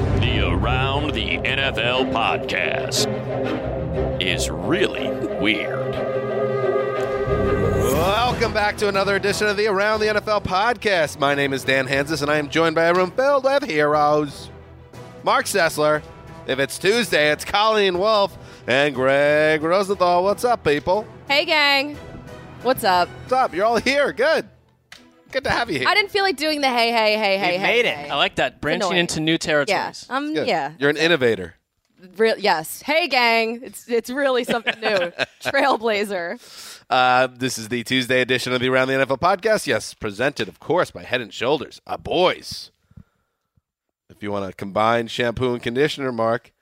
The Around the NFL podcast is really weird. Welcome back to another edition of the Around the NFL podcast. My name is Dan Hanzus, and I am joined by a room filled with heroes. Marc Sessler. If it's Tuesday, it's Colleen Wolfe and Gregg Rosenthal. What's up, people? Hey, gang. What's up? What's up? You're all here. Good. Good to have you here. I didn't feel like doing the hey, hey, hey, hey, hey. made it. hey. I like that. Branching annoying. into new Yeah. territories. Um. Good. Yeah. You're an innovator. Real. Yes. Hey, gang. It's it's really something new. Trailblazer. Uh, this is the Tuesday edition of the Around the NFL podcast. Yes, presented, of course, by Head and Shoulders. Uh, boys. If you want to combine shampoo and conditioner, Marc,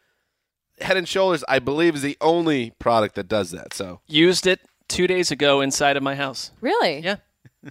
Head and Shoulders, I believe, is the only product that does that. So Used it two days ago inside of my house. Really? Yeah.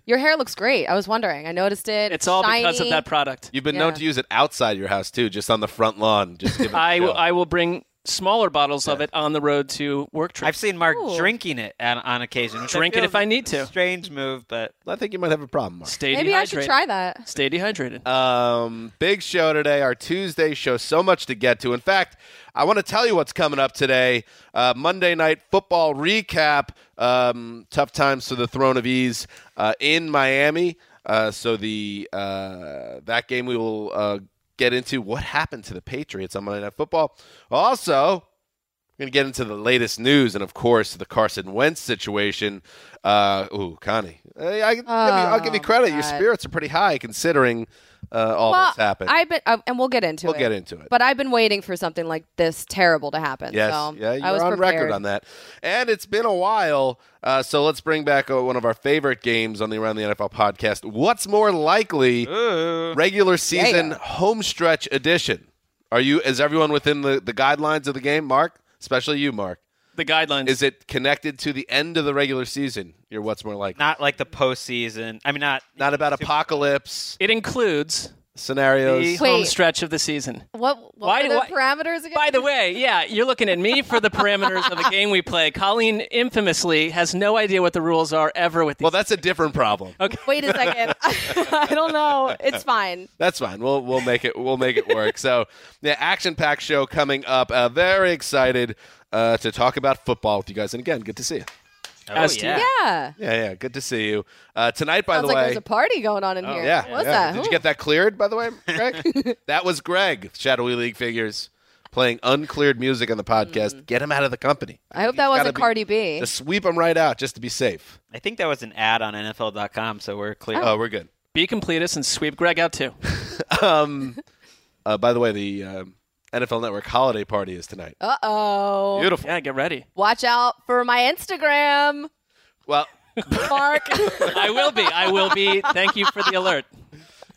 Your hair looks great. I was wondering. I noticed it. It's all because of that product. you've been known Yeah. to use it outside your house too, just on the front lawn. Just give it a I, chill. I will bring smaller bottles of it on the road to work trips. I've seen Marc Ooh. drinking it on, on occasion. which Drink it feels if I need to. Strange move, but I think you might have a problem, Marc. Stay Maybe dehydrated. I should try that. Stay dehydrated. Um, big show today. Our Tuesday show. So much to get to. In fact, I want to tell you what's coming up today. Uh, Monday night football recap. Um, tough times for the Throne of Ease uh, in Miami. Uh, so the uh, that game we will uh, get into what happened to the Patriots on Monday Night Football. Also, we're going to get into the latest news and, of course, the Carson Wentz situation. Uh, ooh, Connie. I, I, give you- I'll give you Oh, credit. Your spirits are pretty high considering uh, all well, that's happened. I've been, uh, and we'll get into it. We'll get into it. But I've been waiting for something like this terrible to happen. yes, So yeah, you're I was on prepared. record on that. And it's been a while, uh, so let's bring back uh, one of our favorite games on the Around the NFL podcast. What's more likely? Regular season home stretch edition. Are you? Is everyone within the, the guidelines of the game, Marc? Especially you, Marc. The guidelines. Is it connected to the end of the regular season? You're what's more likely? not like the postseason. I mean, not Not about apocalypse it includes scenarios. the home stretch of the season. What, what Why- were the why- parameters again? By the way, yeah, you're looking at me for the parameters of the game we play. Colleen infamously has no idea what the rules are ever with these. well, that's a different problem. okay. Wait a second. I don't know. It's fine. That's fine. We'll we'll make it we'll make it work. so the action packed show coming up. Uh, very excited uh, to talk about football with you guys. And again, good to see you. Oh, As yeah. Yeah. Yeah, yeah, good to see you. Uh, tonight, by Sounds the like way. there's a party going on in here. yeah, What's yeah. that? Did you get that cleared, by the way, Gregg? that was Gregg, Shadowy League Figures, playing uncleared music on the podcast. Get him out of the company. I hope that wasn't gotta be- Cardi B. Just sweep him right out, just to be safe. I think that was an ad on NFL.com, so we're clear. Oh, we're good. Be completist and sweep Gregg out too. Um, uh, by the way, the um, NFL Network holiday party is tonight. Uh oh. Beautiful. Yeah, get ready. Watch out for my Instagram, Well, Marc. I will be. I will be. Thank you for the alert.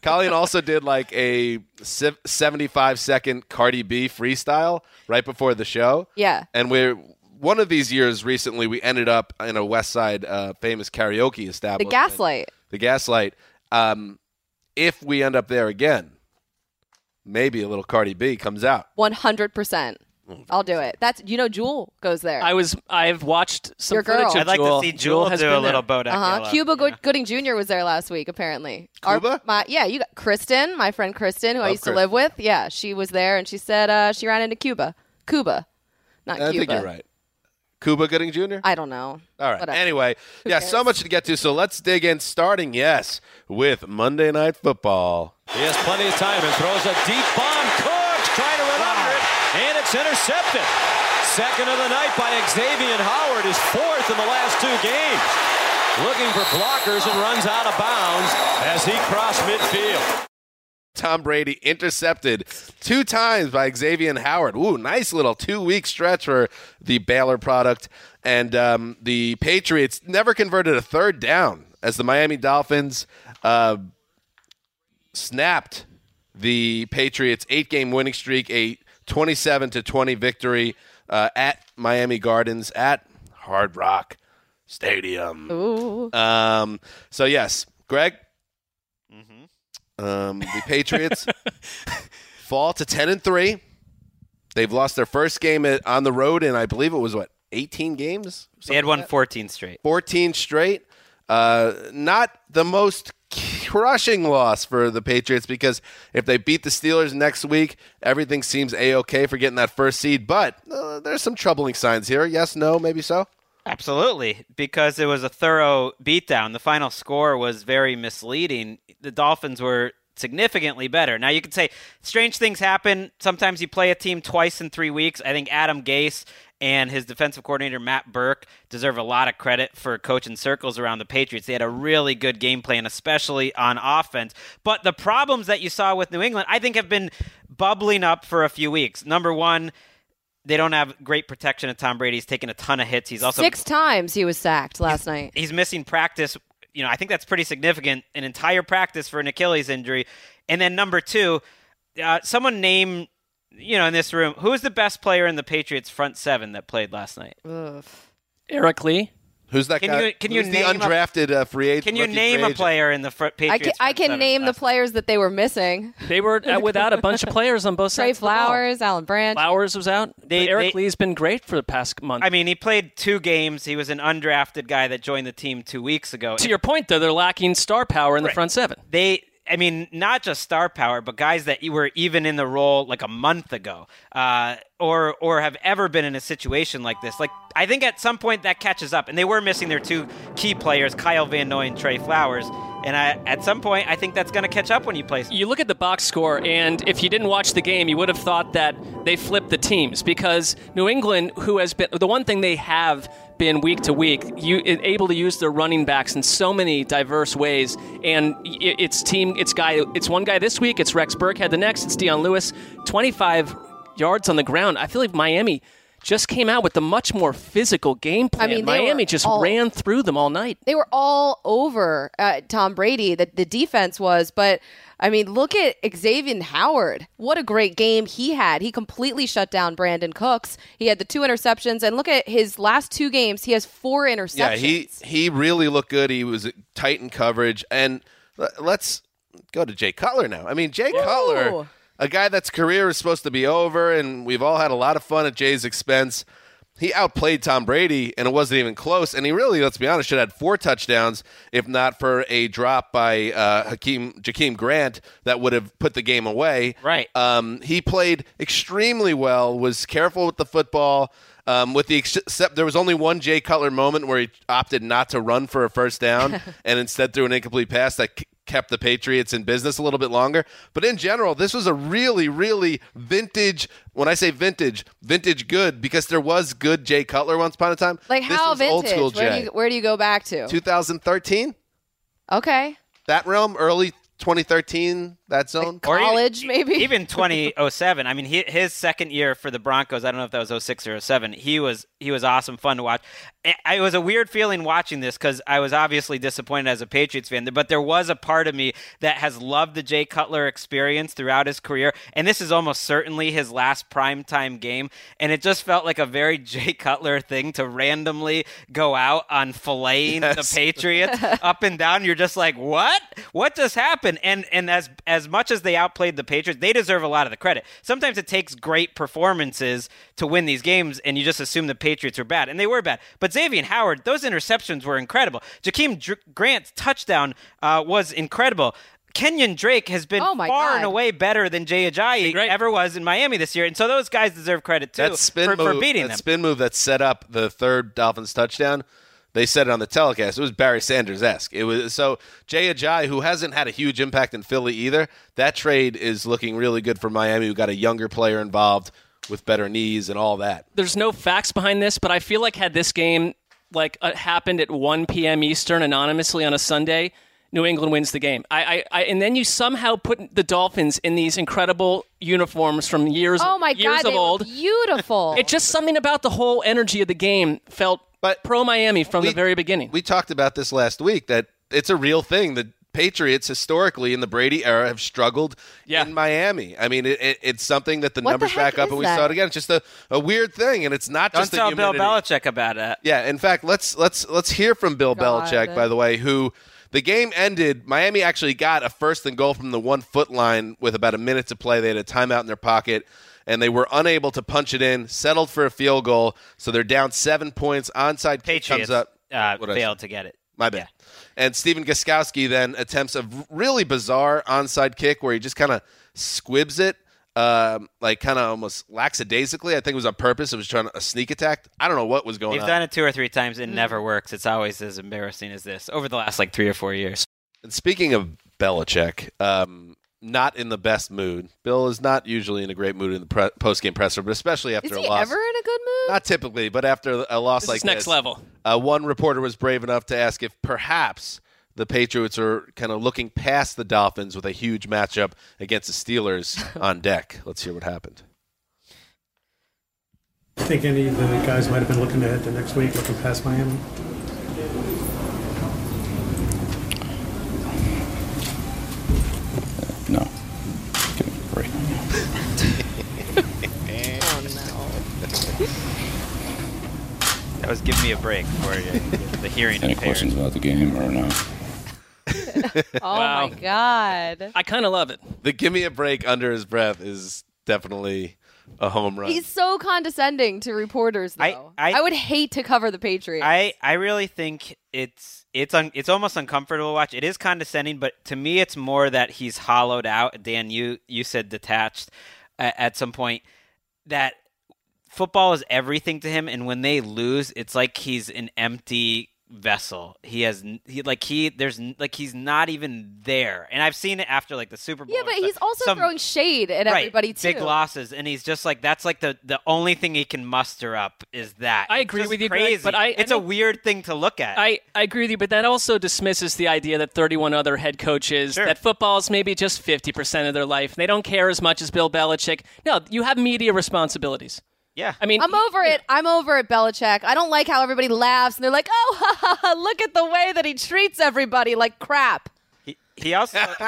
Colleen also did like a 75 second Cardi B freestyle right before the show. yeah. And we're one of these years recently, we ended up in a West Side uh, famous karaoke establishment. The gaslight. The Gaslight. Um, if we end up there again, maybe a little Cardi B comes out. One hundred percent. I'll do it. That's you know, Jewel goes there. I was. I've watched some Your girl. footage of I'd like Jewel. to see Jewel, has do a been little there. Bodak uh huh. Yellow. Cuba Good- Yeah. Gooding Jr. was there last week. Apparently, Our- Cuba? my, yeah, you got Kristen, my friend Kristen, who I Love used to live with. Yeah, she was there, and she said uh, she ran into Cuba. Cuba, not Cuba. I Cuba. think you're right. Cuba Gooding Jr. I don't know. All right. Whatever. Anyway, yeah, so much to get to. So let's dig in. Starting, yes, with Monday Night Football. He has plenty of time and throws a deep bomb. Cooks trying to run under it, and it's intercepted. Second of the night by Xavier Howard is fourth in the last two games. Looking for blockers and runs out of bounds as he crossed midfield. Tom Brady intercepted two times by Xavier Howard. Ooh, nice little two week stretch for the Baylor product. And um, the Patriots never converted a third down as the Miami Dolphins uh, snapped the Patriots' eight game winning streak, a 27 to 20 victory uh, at Miami Gardens at Hard Rock Stadium. Ooh. Um, so yes, Gregg. Um, the Patriots fall to ten and three. They've lost their first game at, on the road, and I believe it was what eighteen games, They had won 14 straight. fourteen straight. Uh, not the most crushing loss for the Patriots because if they beat the Steelers next week, everything seems a okay for getting that first seed. But uh, there's some troubling signs here. Yes, no, maybe so. Absolutely, because it was a thorough beatdown. The final score was very misleading. The Dolphins were significantly better. Now you could say strange things happen. Sometimes you play a team twice in three weeks. I think Adam Gase and his defensive coordinator Matt Burke deserve a lot of credit for coaching circles around the Patriots. They had a really good game plan, especially on offense. But the problems that you saw with New England, I think, have been bubbling up for a few weeks. Number one. They don't have great protection of Tom Brady. He's taken a ton of hits. He's also Six times he was sacked last night. he's missing practice. You know, I think that's pretty significant. An entire practice for an Achilles injury. And then number two, uh, someone name, you know, in this room, who is the best player in the Patriots front seven that played last night? Eric Lee. Who's that Can guy? you- can you Who's the name a- undrafted uh, free agent? Can you name a player in the front I Patriots? can, I can seven name the night? players that they were missing. They were uh, without a bunch of players on both Trey sides. of the ball. Flowers, Alan Branch. Flowers was out. They- Eric they- Lee's been great for the past month. I mean, he played two games. He was an undrafted guy that joined the team two weeks ago. to your point, though, they're lacking star power in the front seven. they I mean, not just star power, but guys that were even in the role like a month ago, uh, or or have ever been in a situation like this. Like I think at some point that catches up, and they were missing their two key players, Kyle Van Noy and Trey Flowers. And I, at some point, I think that's going to catch up when you play. You look at the box score, and if you didn't watch the game, you would have thought that they flipped the teams because New England, who has been the one thing they have been week to week, you able to use their running backs in so many diverse ways, and it's team, it's guy, it's one guy this week, it's Rex Burkhead the next, it's Dion Lewis, 25 yards on the ground. I feel like Miami. Just came out with a much more physical game plan. I mean, Miami just all- ran through them all night. they were all over uh, Tom Brady. The, the defense was, but I mean, look at Xavier Howard. What a great game he had. He completely shut down Brandin Cooks. He had the two interceptions, and look at his last two games. He has four interceptions. Yeah, he he really looked good. He was tight in coverage, and let's go to Jay Cutler now. I mean, Jay Cutler, a guy that's career is supposed to be over, and we've all had a lot of fun at Jay's expense. He outplayed Tom Brady, and it wasn't even close. And he really, let's be honest, should have had four touchdowns if not for a drop by uh, Hakeem Jakeem Grant that would have put the game away. Right. Um, he played extremely well. Was careful with the football. Um, with the except, there was only one Jay Cutler moment where he opted not to run for a first down and instead threw an incomplete pass that kept the Patriots in business a little bit longer. But in general, this was a really, really vintage. When I say vintage, vintage good because there was good Jay Cutler once upon a time. like This how vintage? old school where, do you, where do you go back to? 2013, okay, that realm, early 2013, that zone. Or even- college, maybe? even 2007 i mean he, his second year for the broncos i don't know if that was 06 or 07 he was he was awesome fun to watch it, it was a weird feeling watching this because i was obviously disappointed as a patriots fan but there was a part of me that has loved the jay cutler experience throughout his career and this is almost certainly his last primetime game and it just felt like a very jay cutler thing to randomly go out on filleting Yes. the patriots up and down you're just like what what just happened and and as as as much as they outplayed the Patriots, they deserve a lot of the credit. Sometimes it takes great performances to win these games, and you just assume the Patriots are bad, and they were bad. But Xavier Howard, those interceptions were incredible. Jakeem Dr- Grant's touchdown uh, was incredible. Kenyan Drake has been Oh, far God. and away better than Jay Ajayi great. ever was in Miami this year, and so those guys deserve credit too that spin for, move, for beating that them. spin move that set up the third Dolphins touchdown. They said it on the telecast. It was Barry Sanders esque. It was so Jay Ajayi, who hasn't had a huge impact in Philly either. That trade is looking really good for Miami, who got a younger player involved with better knees and all that. there's no facts behind this, but I feel like had this game like uh, happened at 1 p.m. Eastern anonymously on a Sunday, New England wins the game. I, I, I and then you somehow put the Dolphins in these incredible uniforms from years Oh my years god, of they old. beautiful. It just something about the whole energy of the game felt But pro Miami from we- the very beginning. We talked about this last week that it's a real thing. The Patriots historically in the Brady era have struggled Yeah. in Miami. I mean, it, it, it's something that the What numbers heck back up, is and we that? saw it again. It's just a, a weird thing, and it's not Don't just the tell Bill. Belichick about it. Yeah, in fact, let's let's let's hear from Bill God. Belichick, by the way, who the game ended. Miami actually got a first and goal from the one foot line with about a minute to play. They had a timeout in their pocket, and they were unable to punch it in. Settled for a field goal, so they're down seven points. Onside kick Patriots comes up. uh, failed to get it. My bad. And Stephen Gostkowski then attempts a really bizarre onside kick where he just kind of squibs it, um, like kind of almost lackadaisically. I think it was on purpose. It was trying to a sneak attack. I don't know what was going They've on. done it two or three times. It never works. It's always as embarrassing as this over the last like three or four years. And speaking of Belichick, um, not in the best mood. Bill is not usually in a great mood in the pre- post game presser, but especially after Is a he loss. ever in a good mood? Not typically, but after a loss This like is next this, level. Uh, one reporter was brave enough to ask if perhaps the Patriots are kind of looking past the Dolphins with a huge matchup against the Steelers on deck. Let's hear what happened. I think any of the guys might have been looking ahead to next week, looking past Miami. No. Give me a break. That was give me a break for you, the hearing Any impaired. questions about the game or no? oh Wow. my god. I kind of love it. The give me a break under his breath is definitely a home run. He's so condescending to reporters though. I- I- would hate to cover the Patriots. I, I really think it's it's un, it's almost uncomfortable to watch. It is condescending, but to me, it's more that he's hollowed out. Dan, you you said detached uh, at some point that football is everything to him, and when they lose, it's like he's an empty vessel. He has he like he there's like he's not even there. And I've seen it after like the Super Bowl. yeah, but stuff. he's also Some- throwing shade at right, everybody too. Big losses, and he's just like that's like the the only thing he can muster up is that. I agree with you, Gregg, but I- I it's a weird thing to look at. I, I agree with you, but that also dismisses the idea that 31 other head coaches, Sure. that football is maybe just 50% of their life. They don't care as much as Bill Belichick. No, you have media responsibilities. Yeah, I mean, I'm over it. I'm over it, Belichick. I don't like how everybody laughs and they're like, "Oh, ha, ha, ha, look at the way that he treats everybody like crap." He, he also,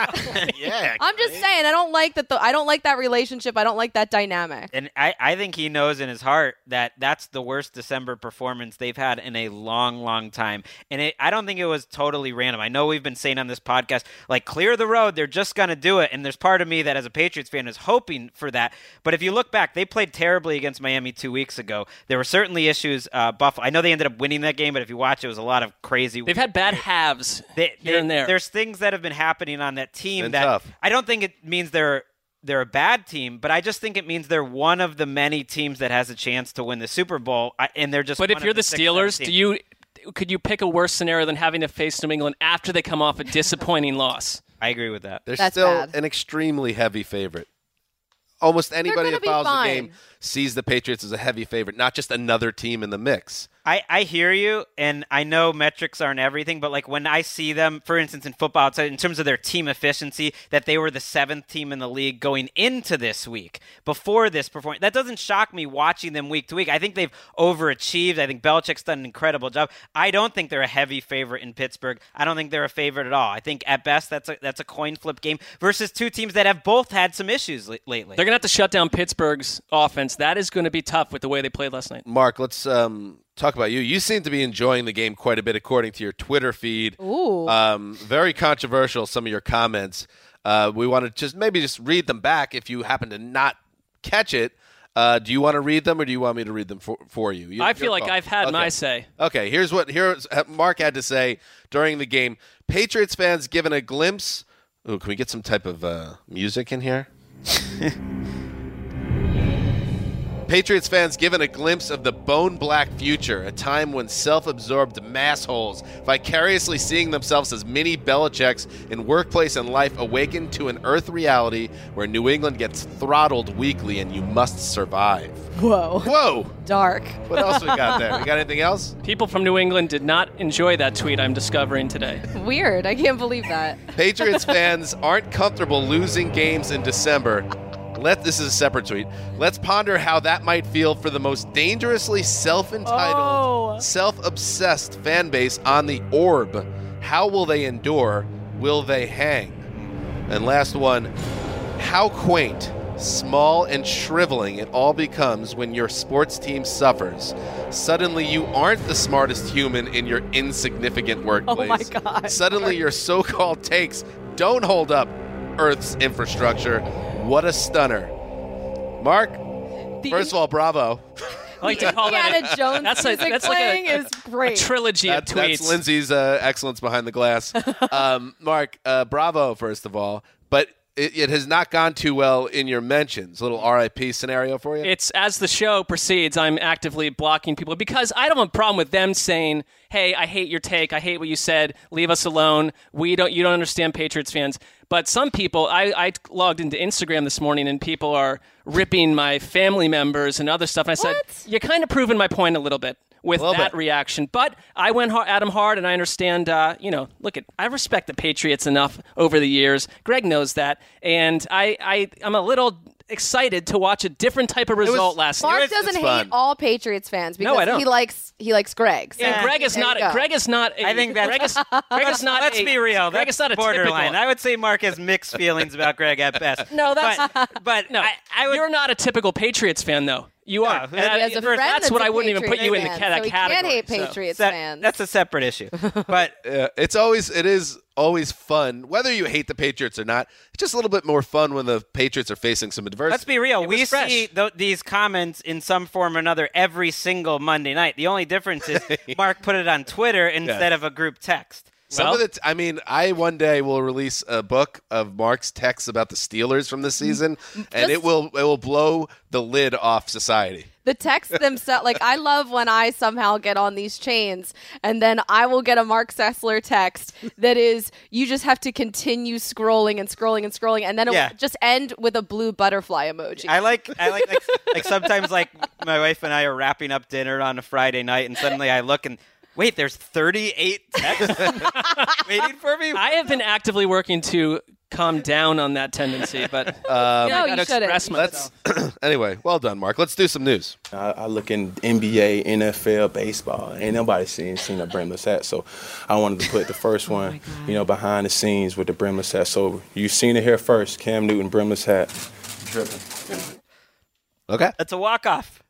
yeah. I'm just saying, I don't like that. The, I don't like that relationship. I don't like that dynamic. And I, I think he knows in his heart that that's the worst December performance they've had in a long, long time. And it, I don't think it was totally random. I know we've been saying on this podcast, like, clear the road. They're just going to do it. And there's part of me that, as a Patriots fan, is hoping for that. But if you look back, they played terribly against Miami two weeks ago. There were certainly issues. Uh, Buffalo, I know they ended up winning that game, but if you watch, it was a lot of crazy. they've had bad halves They- here they- and there. There's things that have been happening on that team Been that tough. I don't think it means they're they're a bad team, but I just think it means they're one of the many teams that has a chance to win the Super Bowl, I- and they're just. but if one you're of the Steelers, do you could you pick a worse scenario than having to face New England after they come off a disappointing loss? I agree with that. They're That's still bad. an extremely heavy favorite. Almost anybody that be follows the game sees the Patriots as a heavy favorite, not just another team in the mix. I, I hear you, and I know metrics aren't everything, but like when I see them, for instance, in football, it's in terms of their team efficiency, that they were the seventh team in the league going into this week before this performance. That doesn't shock me watching them week to week. I think they've overachieved. I think Belichick's done an incredible job. I don't think they're a heavy favorite in Pittsburgh. I don't think they're a favorite at all. I think at best that's a that's a coin flip game versus two teams that have both had some issues l- lately. They're going to have to shut down Pittsburgh's offense. That is going to be tough with the way they played last night. Marc, let's um, talk about you. You seem to be enjoying the game quite a bit, according to your Twitter feed. Ooh. Um, very controversial, some of your comments. Uh, we want to just maybe just read them back if you happen to not catch it. Uh, do you want to read them, or do you want me to read them for, for you? You- I feel like call. I've had Okay. my say. Okay, here's what here's Marc had to say during the game. Patriots fans given a glimpse. Ooh, can we get some type of uh, music in here? Patriots fans given a glimpse of the bone black future, a time when self absorbed massholes, vicariously seeing themselves as mini Belichicks in workplace and life, awaken to an earth reality where New England gets throttled weekly and you must survive. Whoa. Whoa! Dark. What else we got there? We got anything else? People from New England did not enjoy that tweet I'm discovering today. Weird. I can't believe that. Patriots fans aren't comfortable losing games in December. Let this is a separate tweet. Let's ponder how that might feel for the most dangerously self-entitled, Oh. self-obsessed fan base on the orb. How will they endure? Will they hang? And last one, how quaint, small and shriveling it all becomes when your sports team suffers. Suddenly you aren't the smartest human in your insignificant oh workplace. God. Suddenly your so-called takes don't hold up Earth's infrastructure. What a stunner. Marc, first of all, bravo. I like to call that Indiana a, Jones that's a, music that's like a, is great. a trilogy That- of tweets. that's Lindsay's uh, excellence behind the glass. um, Marc, uh, bravo, first of all. But it, it has not gone too well in your mentions. little RIP scenario for you? It's as the show proceeds, I'm actively blocking people because I don't have a problem with them saying, "Hey, I hate your take. I hate what you said. Leave us alone. We don't. You don't understand Patriots fans." But some people, I, I logged into Instagram this morning, and people are ripping my family members and other stuff. And I said, "You're kind of proving my point a little bit." With that bit. reaction, but I went hard, at him hard, and I understand. Uh, you know, look at I respect the Patriots enough over the years. Gregg knows that, and I, I I'm a little excited to watch a different type of result last Marc night. doesn't hate fun. all Patriots fans because No, I don't. he likes he likes Gregg. So And Gregg is there not. you go. Gregg is not. A, I think that's- Gregg is, Gregg is not. Let's a- be real. Gregg that's is not a borderline. Typical, I would say Marc has mixed feelings about Gregg at best. no, that's but, but no. I, I would. you're not a typical Patriots fan, though. You are. No, And I- He has a first, friend that's what a I wouldn't even put you in the Patriots ca- fan, that so he category. can't hate so. Patriots that- fans. that's a separate issue. But Yeah, it's always it is always fun whether you hate the Patriots or not. It's just a little bit more fun when the Patriots are facing some adversity. Let's be real. It We see th- these comments in some form or another every single Monday night. The only difference is Marc put it on Twitter instead of a group text. Some Well- of the, t- I mean, I one day will release a book of Marc's texts about the Steelers from this mm, season, mm, and it will it will blow the lid off society. the texts themselves like i love when i somehow get on these chains and then i will get a marc sessler text that is you just have to continue scrolling and scrolling and scrolling and then it Yeah. will just end with a blue butterfly emoji I like I like like, like sometimes like my wife and I are wrapping up dinner on a Friday night and suddenly I look and wait, there's 38 texts waiting for me. I have been actively working to calm down on that tendency, but Um, No, I you gotta shouldn't. express Let's myself. anyway. Well done, Marc. Let's do some news. I, I look in NBA, NFL, baseball. Ain't nobody seen seen a brimless hat, so I wanted to put the first one, you know, behind the scenes with the brimless hat. So you seen it here first. Cam Newton brimless hat, dripping. Okay, That's a walk off.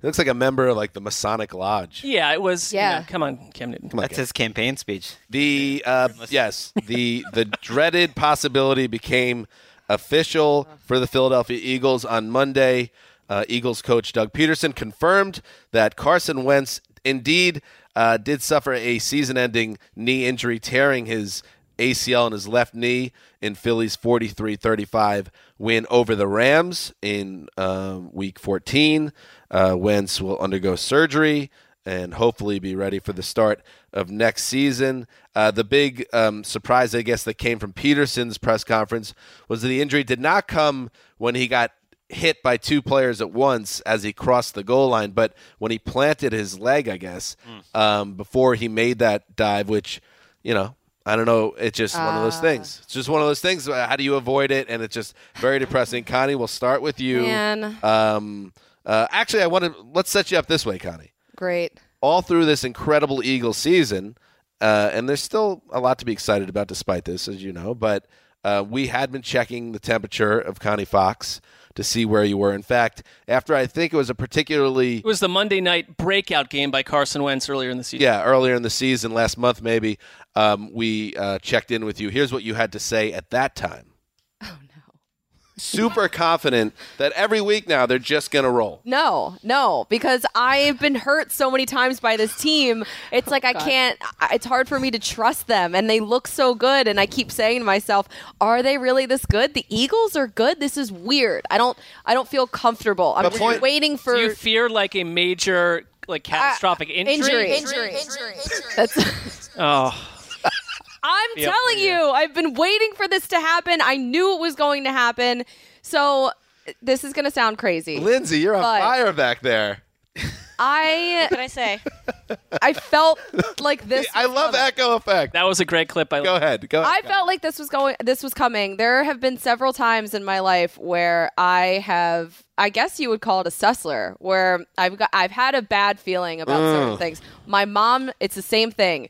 He looks like a member of like the Masonic Lodge. Yeah, it was. you Yeah. know, come on, Cam Newton. Come on, That's Cam. his campaign speech. The uh, yes, the the dreaded possibility became official for the Philadelphia Eagles on Monday. Uh, Eagles coach Doug Pederson confirmed that Carson Wentz indeed uh, did suffer a season-ending knee injury, tearing his ACL in his left knee in Philly's 43-35 win over the Rams in uh, Week 14. Uh, Wentz will undergo surgery and hopefully be ready for the start of next season. Uh, the big um, surprise, I guess, that came from Pederson's press conference was that the injury did not come when he got hit by two players at once as he crossed the goal line, but when he planted his leg, I guess, um, before he made that dive, which, you know, I don't know. It's just one of those things. It's just one of those things. How do you avoid it? And it's just very depressing. Connie, we'll start with you. Man. Um, uh, actually, I want to let's set you up this way, Connie great all through this incredible Eagle season, uh, and there's still a lot to be excited about despite this, as you know. But uh, we had been checking the temperature of Connie Fox to see where you were. In fact, after I think it was a particularly It was the Monday night breakout game by Carson Wentz earlier in the season. yeah earlier in the season, last month maybe, um, we uh, checked in with you. Here's what you had to say at that time. Oh, no! Super confident that every week now they're just going to roll. No, no, because I've been hurt so many times by this team. It's like I can't. I- It's hard for me to trust them, and they look so good. And I keep saying to myself, "Are they really this good? The Eagles are good. This is weird. I don't. I don't feel comfortable. I'm But just point- waiting for Do you fear like a major, like catastrophic injury? injury. That's. Oh, I'm telling for you, I've been waiting for this to happen. I knew it was going to happen. So this is going to sound crazy. Lindsay, you're on fire back there. I What can I say? I felt like this. I love echo effect. that was a great clip. I Go ahead. Go ahead. I felt like this was going this was coming. There have been several times in my life where I have I guess you would call it a sussler where I've got I've had a bad feeling about certain things. My mom, it's the same thing.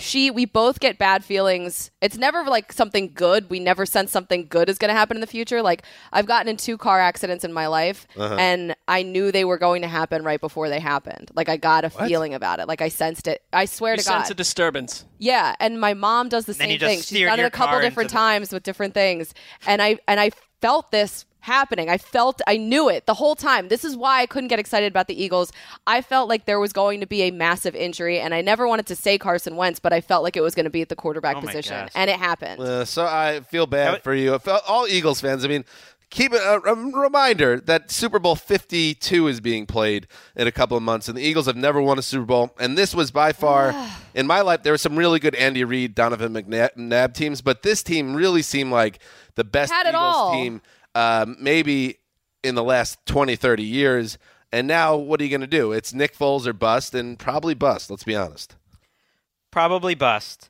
She we both get bad feelings. It's never like something good. We never sense something good is going to happen in the future. Like I've gotten in two car accidents in my life Uh-huh. and I knew they were going to happen right before they happened. Like I got a feeling about it. Like I sensed it. I swear You to God. sense a disturbance. Yeah, and my mom does the Then same thing. She's steered done it a couple different the- times with different things, and I and I felt this happening. I felt I knew it the whole time. This is why I couldn't get excited about the Eagles. I felt like there was going to be a massive injury, and I never wanted to say Carson Wentz, but I felt like it was going to be at the quarterback Oh position, gosh. and it happened. Uh, so I feel bad for you. All Eagles fans. I mean, keep it a, a reminder that Super Bowl 52 is being played in a couple of months, and the Eagles have never won a Super Bowl. And this was by far, in my life, there were some really good Andy Reid, Donovan McNabb teams, but this team really seemed like the best Had it Eagles all. team, um, maybe in the last 20, 30 years. And now, what are you going to do? It's Nick Foles or bust, and probably bust. Let's be honest. probably bust.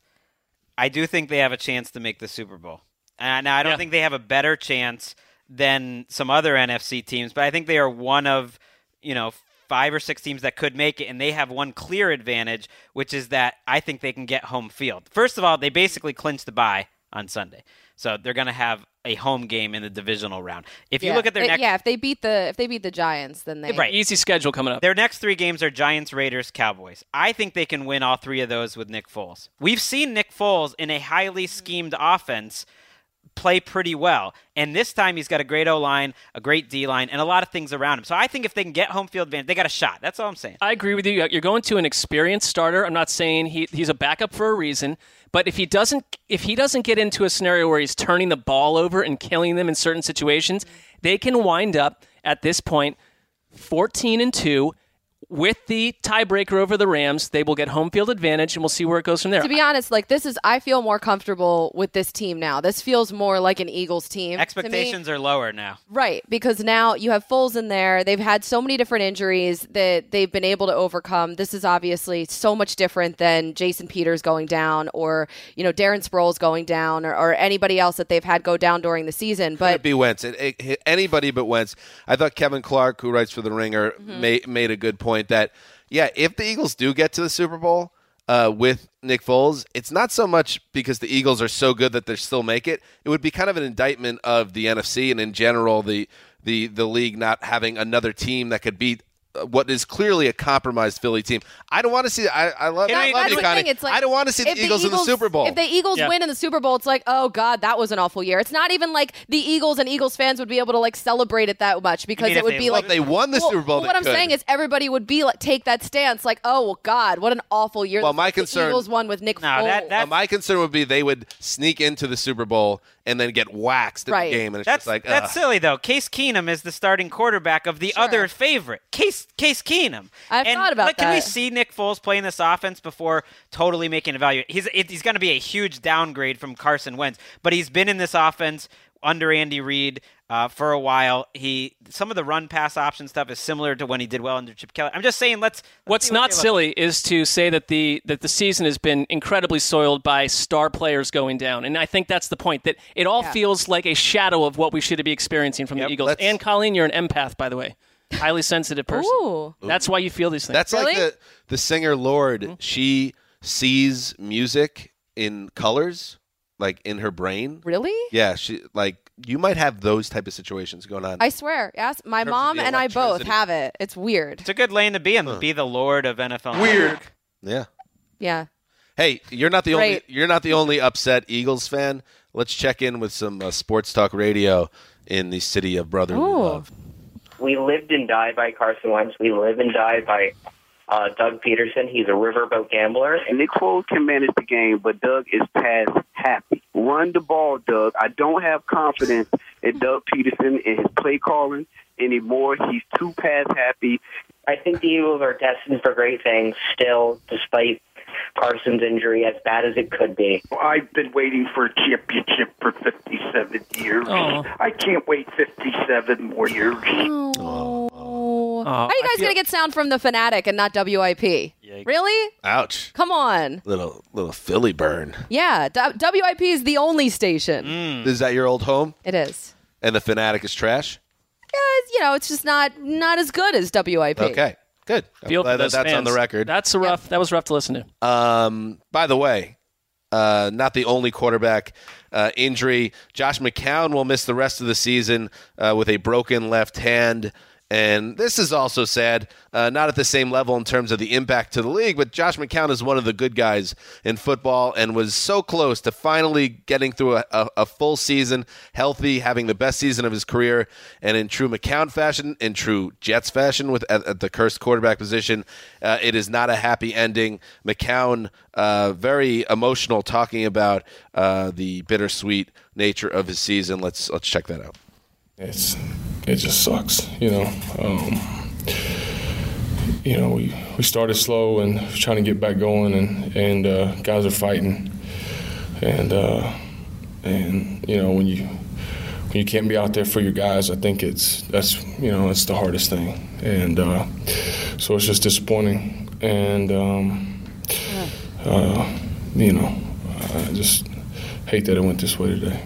I do think they have a chance to make the Super Bowl. Uh, now, I don't think they have a better chance than some other NFC teams, but I think they are one of, you know, five or six teams that could make it, and they have one clear advantage, which is that I think they can get home field. First of all, they basically clinched the bye on Sunday, so they're going to have a home game in the divisional round. If you look at their They- next yeah, if they beat the if they beat the Giants, then they Right. Easy schedule coming up. Their next three games are Giants, Raiders, Cowboys. I think they can win all three of those with Nick Foles. We've seen Nick Foles in a highly schemed offense play pretty well. And this time he's got a great O line, a great D line, and a lot of things around him. So I think if they can get home field advantage, they got a shot. That's all I'm saying. I agree with you. You're going to an experienced starter. I'm not saying he, he's a backup for a reason, but if he doesn't if he doesn't get into a scenario where he's turning the ball over and killing them in certain situations, they can wind up at this point 14 and 2 with the tiebreaker over the Rams. They will get home field advantage and we'll see where it goes from there. To be honest, like this is, I feel more comfortable with this team now. This feels more like an Eagles team. Expectations are lower now. Right, because now you have Foles in there. They've had so many different injuries that they've been able to overcome. This is obviously so much different than Jason Peters going down or, you know, Darren Sproles going down or, or anybody else that they've had go down during the season. But But be Wentz. It, it- it- anybody but Wentz. I thought Kevin Clark, who writes for the Ringer, Mm-hmm. made made a good point that yeah, if the Eagles do get to the Super Bowl uh, with Nick Foles, it's not so much because the Eagles are so good that they still make it. It would be kind of an indictment of the NFC and in general the the the league not having another team that could beat. What is clearly a compromised Philly team. I don't want to see. I, I love. I That- love you, Connie. thing. It's like I don't want to see the if Eagles, in the Super Bowl. If the Eagles Yeah. win in the Super Bowl, it's like, oh God, that was an awful year. It's not even like the Eagles and Eagles fans would be able to like celebrate it that much because it would be like they won the Well, Super Bowl, well, what I'm could. saying is everybody would be like take that stance, like, oh well, God, what an awful year. Well, my The concern- Eagles won with Nick No, Foles. that- Uh, my concern would be they would sneak into the Super Bowl and then get waxed in the game, and it's That's just like that's ugh. silly though. Case Keenum is the starting quarterback of the other favorite. Case Case Keenum. I've and, thought about like, Can we see Nick Foles playing this offense before totally making a value? He's it, he's going to be a huge downgrade from Carson Wentz, but he's been in this offense under Andy Reid uh, for a while. He some of the run pass option stuff is similar to when he did well under Chip Kelly. I'm just saying let's. let's What's see what not they look silly is to say that the that the season has been incredibly soiled by star players going down, and I think that's the point. That it all Yeah. feels like a shadow of what we should be experiencing from the Eagles. And Colleen, you're an empath, by the way, highly sensitive person. Ooh. That's why you feel these things. That's like the the singer Lorde. Mm-hmm. She sees music in colors, like in her brain. Really? Yeah, she like you might have those type of situations going on. I swear, yes, my terms of mom the and I both electricity. have it. It's weird. It's a good lane to be in. Be the lord of NFL. Weird. Network. yeah. Yeah. Hey, you're not the only Great. you're not the only upset Eagles fan. Let's check in with some uh, sports talk radio in the city of brotherly Ooh. love. We lived and died by Carson Wentz. We live and die by uh, Doug Pederson. He's a riverboat gambler. And Nick Foles can manage the game, but Doug is pass happy. Run the ball, Doug. I don't have confidence in Doug Pederson and his play calling anymore. He's too pass happy. I think the Eagles are destined for great things still, despite Carson's injury, as bad as it could be. I've been waiting for a championship for 57 years. Oh. I can't wait 57 more years. Oh. How are you guys feel- going to get sound from the Fanatic and not WIP? Really? Ouch. Come on. Little little Philly burn. Yeah, D- WIP is the only station. Is that your old home? It is. And the fanatic is trash? Yeah, it's- you know, it's just not not as good as WIP. Okay. Good. I'm Feel glad for that those that's on the record. That's a rough. That was rough to listen to. Um, by the way, uh, not the only quarterback uh, injury. Josh McCown will miss the rest of the season uh, with a broken left hand. And this is also sad, uh, not at the same level in terms of the impact to the league, but Josh McCown is one of the good guys in football and was so close to finally getting through a, a, a full season, healthy, having the best season of his career. And in true McCown fashion, in true Jets fashion, with at, at the cursed quarterback position, uh, it is not a happy ending. McCown, uh, very emotional, talking about uh, the bittersweet nature of his season. Let's let's check that out. It's it just sucks, you know. Um, you know, we, we started slow and trying to get back going, and and uh, guys are fighting, and uh, and you know when you when you can't be out there for your guys, I think it's that's you know it's the hardest thing, and uh, so it's just disappointing, and um, uh, you know I just hate that it went this way today.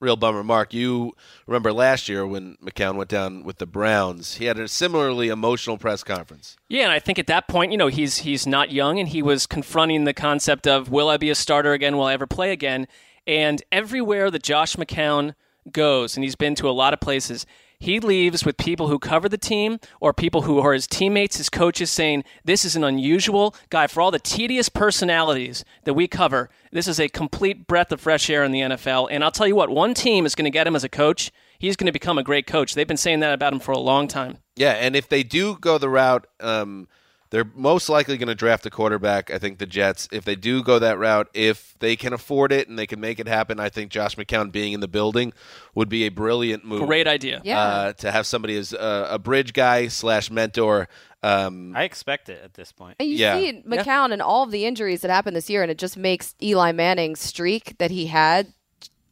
Real bummer, Marc. You remember last year when McCown went down with the Browns? He had a similarly emotional press conference. Yeah, and I think at that point, you know, he's he's not young, and he was confronting the concept of will I be a starter again? Will I ever play again? And everywhere that Josh McCown goes, and he's been to a lot of places, he leaves with people who cover the team or people who are his teammates, his coaches, saying this is an unusual guy for all the tedious personalities that we cover. This is a complete breath of fresh air in the NFL. And I'll tell you what, one team is going to get him as a coach. He's going to become a great coach. They've been saying that about him for a long time. Yeah, and if they do go the route, um, they're most likely going to draft a quarterback. I think the Jets, if they do go that route, if they can afford it and they can make it happen, I think Josh McCown being in the building would be a brilliant move. Great idea. Yeah. Uh, to have somebody as uh, a bridge guy slash mentor. Um, I expect it at this point. And you Yeah. see McCown and all of the injuries that happened this year, and it just makes Eli Manning's streak that he had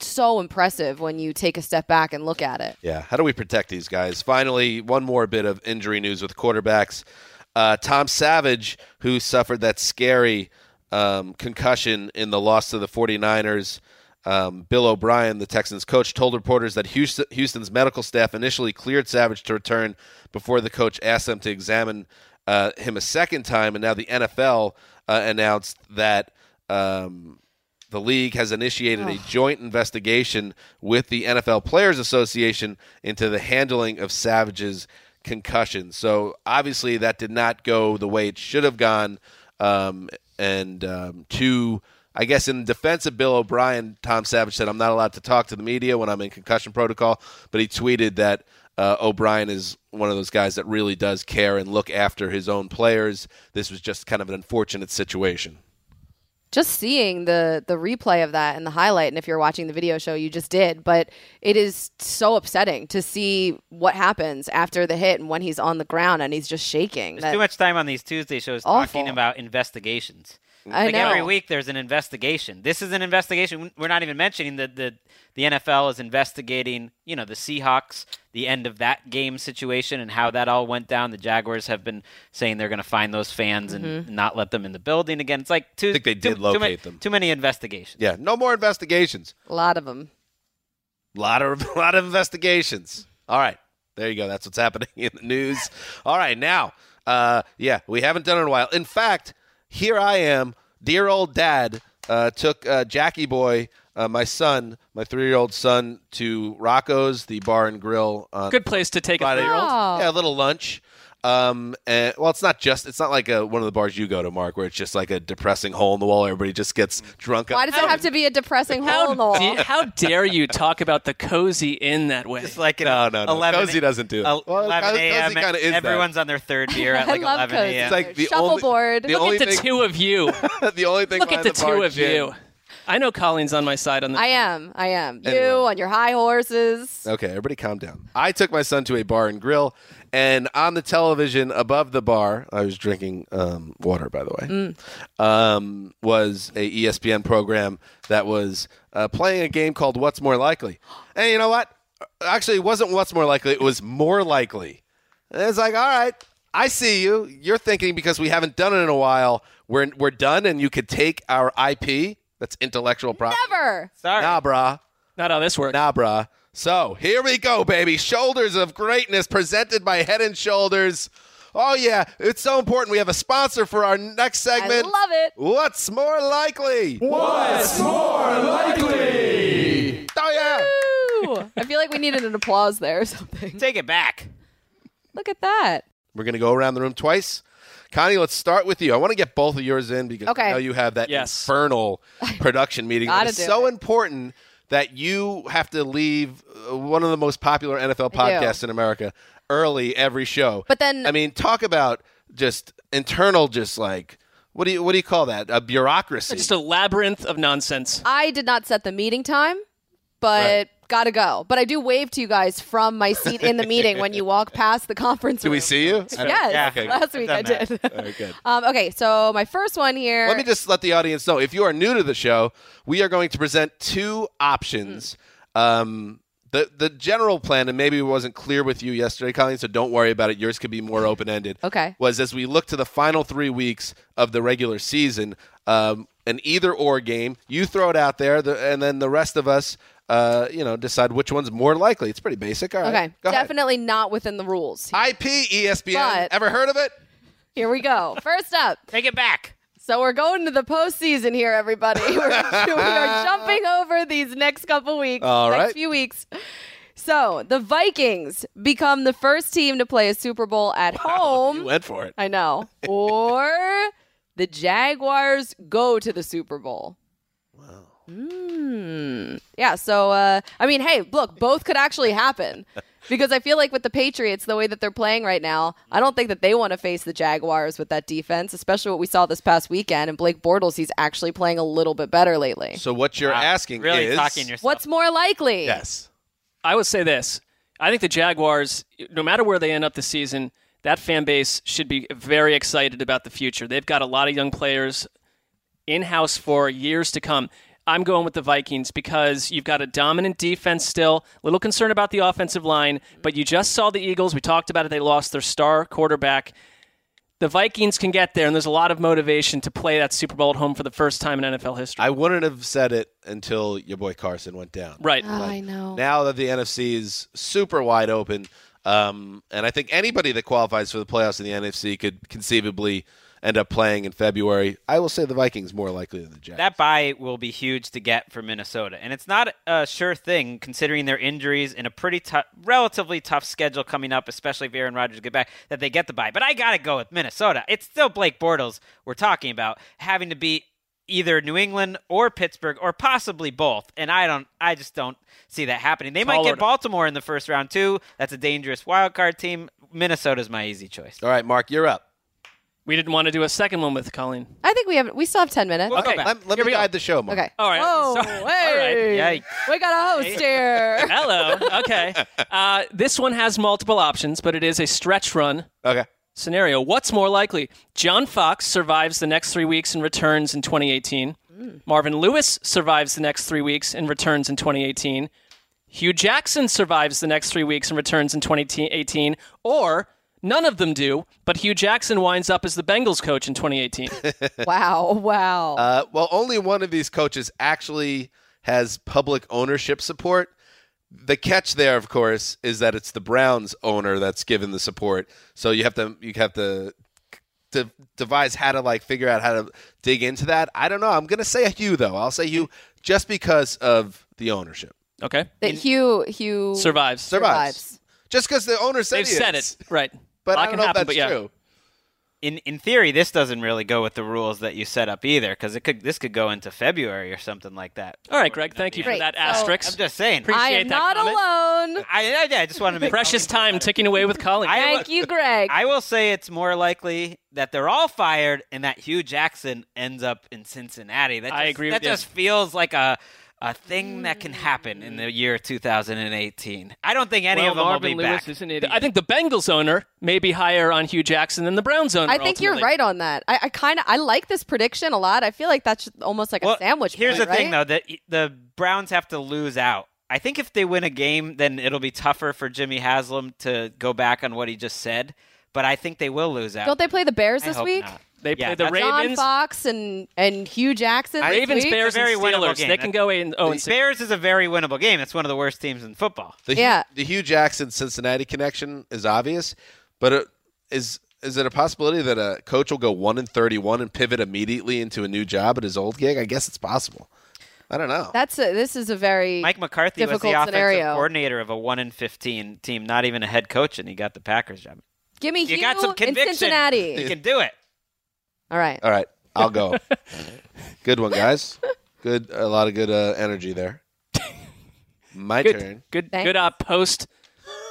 so impressive when you take a step back and look at it. Yeah, how do we protect these guys? Finally, one more bit of injury news with quarterbacks. Uh, Tom Savage, who suffered that scary um, concussion in the loss to the 49ers. Um, Bill O'Brien, the Texans coach, told reporters that Houston, Houston's medical staff initially cleared Savage to return before the coach asked them to examine uh, him a second time. And now the NFL uh, announced that um, the league has initiated a joint investigation with the NFL Players Association into the handling of Savage's concussion. So obviously that did not go the way it should have gone. Um, and um, to, I guess, in defense of Bill O'Brien, Tom Savage said, "I'm not allowed to talk to the media when I'm in concussion protocol." But he tweeted that uh, O'Brien is one of those guys that really does care and look after his own players. This was just kind of an unfortunate situation. Just seeing the the replay of that and the highlight and if you're watching the video show you just did but it is so upsetting to see what happens after the hit and when he's on the ground and he's just shaking There's That- too much time on these Tuesday shows Awful. talking about investigations. I like every week there's an investigation. This is an investigation. We're not even mentioning that the the NFL is investigating, you know, the Seahawks, the end of that game situation and how that all went down. The Jaguars have been saying they're going to find those fans and Mm-hmm. not let them in the building again. It's like too, I think they too, did locate too many, them. Too many investigations. Yeah, no more investigations. a lot of them lot of lot of investigations. All right, there you go. That's what's happening in the news. All right, now, uh, yeah, we haven't done it in a while. In fact, here I am, dear old dad. Uh, took uh, Jackie Boy, uh, my son, my three-year-old son, to Rocco's, the bar and grill. On Good place to take a three-year-old. Oh. Yeah, a little lunch. Um, and well, it's not just it's not like a, one of the bars you go to, Marc, where it's just like a depressing hole in the wall. Everybody just gets drunk. Why up. does it have to be a depressing hole in the wall? Da- how dare you talk about the cozy inn that way? It's like an No, no, no. 11 Cozy doesn't do that. el- Well, 11 a.m. kinda is that. Everyone's on their third beer at like love 11 cozy. a.m. It's like the only Shuffleboard. the Look only at the thing, two of you. the only thing. Look at behind the two of gin- you. I know Colleen's on my side on this. I am. I am. You Anyway. on your high horses. Okay, everybody calm down. I took my son to a bar and grill, and on the television above the bar, I was drinking um, water, by the way, um, was a ESPN program that was uh, playing a game called What's More Likely. And you know what? Actually, it wasn't What's More Likely, it was More Likely. And it's like, all right, I see you. You're thinking because we haven't done it in a while, we're, we're done, and you could take our IP, that's intellectual property. Never. Sorry. Nah, brah. Not how this works. Nah, bruh. So here we go, baby. Shoulders of Greatness presented by Head and Shoulders. Oh, yeah. It's so important. We have a sponsor for our next segment. I love it. What's more likely? What's more likely? Oh, yeah. Ooh, I feel like we needed an applause there or something. Take it back. Look at that. We're going to go around the room twice. Connie, let's start with you. I want to get both of yours in because Okay. I know you have that Yes. infernal production meeting. Gotta It's so it. important that you have to leave uh, one of the most popular NFL podcasts in America early every show. But then- I mean, talk about just internal, just like what do you what do you call that? A bureaucracy. Just a labyrinth of nonsense. I did not set the meeting time, but Right. Gotta go. But I do wave to you guys from my seat in the meeting when you walk past the conference room. Do we see you? Yes, Yeah. Okay. last week I I've did. All right, good. um, okay, so my first one here. Let me just let the audience know if you are new to the show, we are going to present two options. Um, the the general plan, and maybe it wasn't clear with you yesterday, Colleen, so don't worry about it. Yours could be more open ended. Okay. Was as we look to the final three weeks of the regular season, um, an either or game. You throw it out there, the, and then the rest of us, uh, you know, decide which one's more likely. It's pretty basic. All right. okay, Go ahead. definitely not within the rules. IP ESPN. But- Ever heard of it? Here we go. First up. Take it back. So we're going to the postseason here, everybody. We're, we are jumping over these next couple weeks, All next right. few weeks. So the Vikings become the first team to play a Super Bowl at home. You went for it. I know. Or the Jaguars go to the Super Bowl. Wow. Mm. Yeah. So, uh, I mean, hey, look, both could actually happen. Because I feel like with the Patriots, the way that they're playing right now, I don't think that they want to face the Jaguars with that defense, especially what we saw this past weekend. And Blake Bortles, he's actually playing a little bit better lately. So what you're Wow. asking Really is talking yourself. What's more likely? yes. I would say this. I think the Jaguars, no matter where they end up this season, that fan base should be very excited about the future. They've got a lot of young players in house for years to come. I'm going with the Vikings because you've got a dominant defense still. A little concerned about the offensive line, but you just saw the Eagles. We talked about it. They lost their star quarterback. The Vikings can get there, and there's a lot of motivation to play that Super Bowl at home for the first time in NFL history. I wouldn't have said it until your boy Carson went down. right. Oh, I know. Now that the NFC is super wide open, um, and I think anybody that qualifies for the playoffs in the NFC could conceivably end up playing in February. I will say the Vikings more likely than the Jets. That buy will be huge to get for Minnesota, and it's not a sure thing considering their injuries and a pretty tough, relatively tough schedule coming up, especially if Aaron Rodgers get back. That they get the buy. but I gotta go with Minnesota. It's still Blake Bortles we're talking about having to beat either New England or Pittsburgh or possibly both, and I don't, I just don't see that happening. They might get Baltimore in the first round too. That's a dangerous wild card team. Minnesota's my easy choice. All right, Mark, you're up. We didn't want to do a second one with Colleen. I think we have we still have ten minutes. We'll go Okay. back. Let, let Here me we go. guide the show, Marc. Okay. All right. Whoa, So- hey. all right. Yikes. We got a host here. Hello. Okay. Uh, this one has multiple options, but it is a stretch run Okay. scenario. What's more likely? John Fox survives the next three weeks and returns in 2018. Marvin Lewis survives the next three weeks and returns in 2018. Hue Jackson survives the next three weeks and returns in 2018. Or none of them do, but Hue Jackson winds up as the Bengals coach in 2018. wow, wow. Uh, well, only one of these coaches actually has public ownership support. The catch there, of course, is that it's the Browns owner that's given the support. So you have to you have to, to devise how to like figure out how to dig into that. I don't know. I'm gonna say Hue though. I'll say Hue just because of the ownership. Okay. that Hue Hue Survives. Survives. Just because the owner said They've he said is. it. Right. But A I don't can know happen, if but that's yeah. true. in in theory, this doesn't really go with the rules that you set up either, because it could this could go into February or something like that. All right, Gregg. Thank you for Great, that so- asterisk. I'm just saying. Appreciate I am that not comment. alone. I, I, I just want to make Precious time ticking away with Colleen. I- Thank you, Gregg. I will say it's more likely that they're all fired and that Hue Jackson ends up in Cincinnati. That just, I agree That with you. just feels like a a thing that can happen in the year 2018. I don't think any well, of them Marvin will be Lewis back. is an idiot. I think the Bengals owner may be higher on Hue Jackson than the Browns owner. I think you're right on that. I, I kind of I like this prediction a lot. I feel like that's almost like a sandwich. Here's point, the thing, right? though, that the Browns have to lose out. I think if they win a game, then it'll be tougher for Jimmy Haslam to go back on what he just said. But I think they will lose out. Don't they play the Bears I this hope week? not. They Yeah, play the Ravens. John Fox and and Hue Jackson. this Ravens, week? Bears, It's a very and winnable Steelers. game. They can go in. Oh, and The Bears is a very winnable game. It's one of the worst teams in football. The, Hue- Yeah. the Hue Jackson Cincinnati connection is obvious, but it, is is it a possibility that a coach will go one and thirty one and pivot immediately into a new job at his old gig? I guess it's possible. I don't know. That's a, this is a very Mike McCarthy was the offensive scenario. coordinator of a one in fifteen team, not even a head coach, and he got the Packers job. Give me You Hue got some in conviction. Cincinnati. You can do it. All right. All right, I'll go. good one, guys. Good, a lot of good uh, energy there. My good, turn. good, Thanks. good. Uh, post.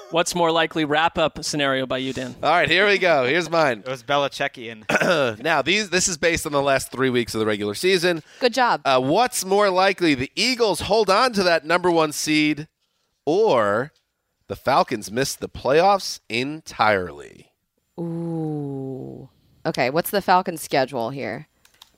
What's more likely wrap up scenario by you, Dan? All right, here we go. Here's mine. It was Belichickian. now, these this is based on the last three weeks of the regular season. Good job. Uh, what's more likely, the Eagles hold on to that number one seed, or the Falcons miss the playoffs entirely? Ooh. Okay, what's the Falcons' schedule here?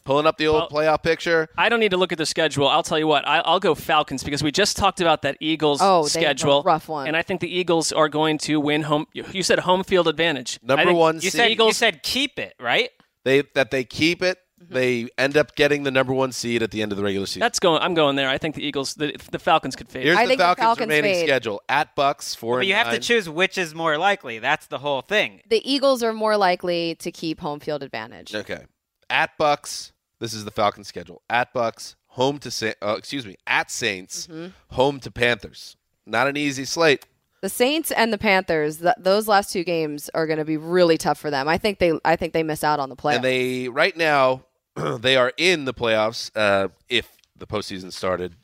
Pulling up the old playoff picture. I don't need to look at the schedule. I'll tell you what. I, I'll go Falcons because we just talked about that Eagles Oh, they have a schedule. rough one. And I think the Eagles are going to win home. You said home field advantage. Number one You seed. said you Eagles- said keep it right. They that they keep it. They end up getting the number one seed at the end of the regular season. That's going. I'm going there. I think the Eagles, the, the Falcons could fade. Here's I the think the Falcons, Falcons remaining fade. schedule at Bucks four. But and you have to choose which is more likely. That's the whole thing. The Eagles are more likely to keep home field advantage. Okay, at Bucks. This is the Falcons schedule. At Bucks, home to Sa- uh, excuse me, at Saints, Mm-hmm. home to Panthers. Not an easy slate. The Saints and the Panthers, th- those last two games are going to be really tough for them. I think they, I think they miss out on the playoffs. And they right now they are in the playoffs. Uh, if the postseason started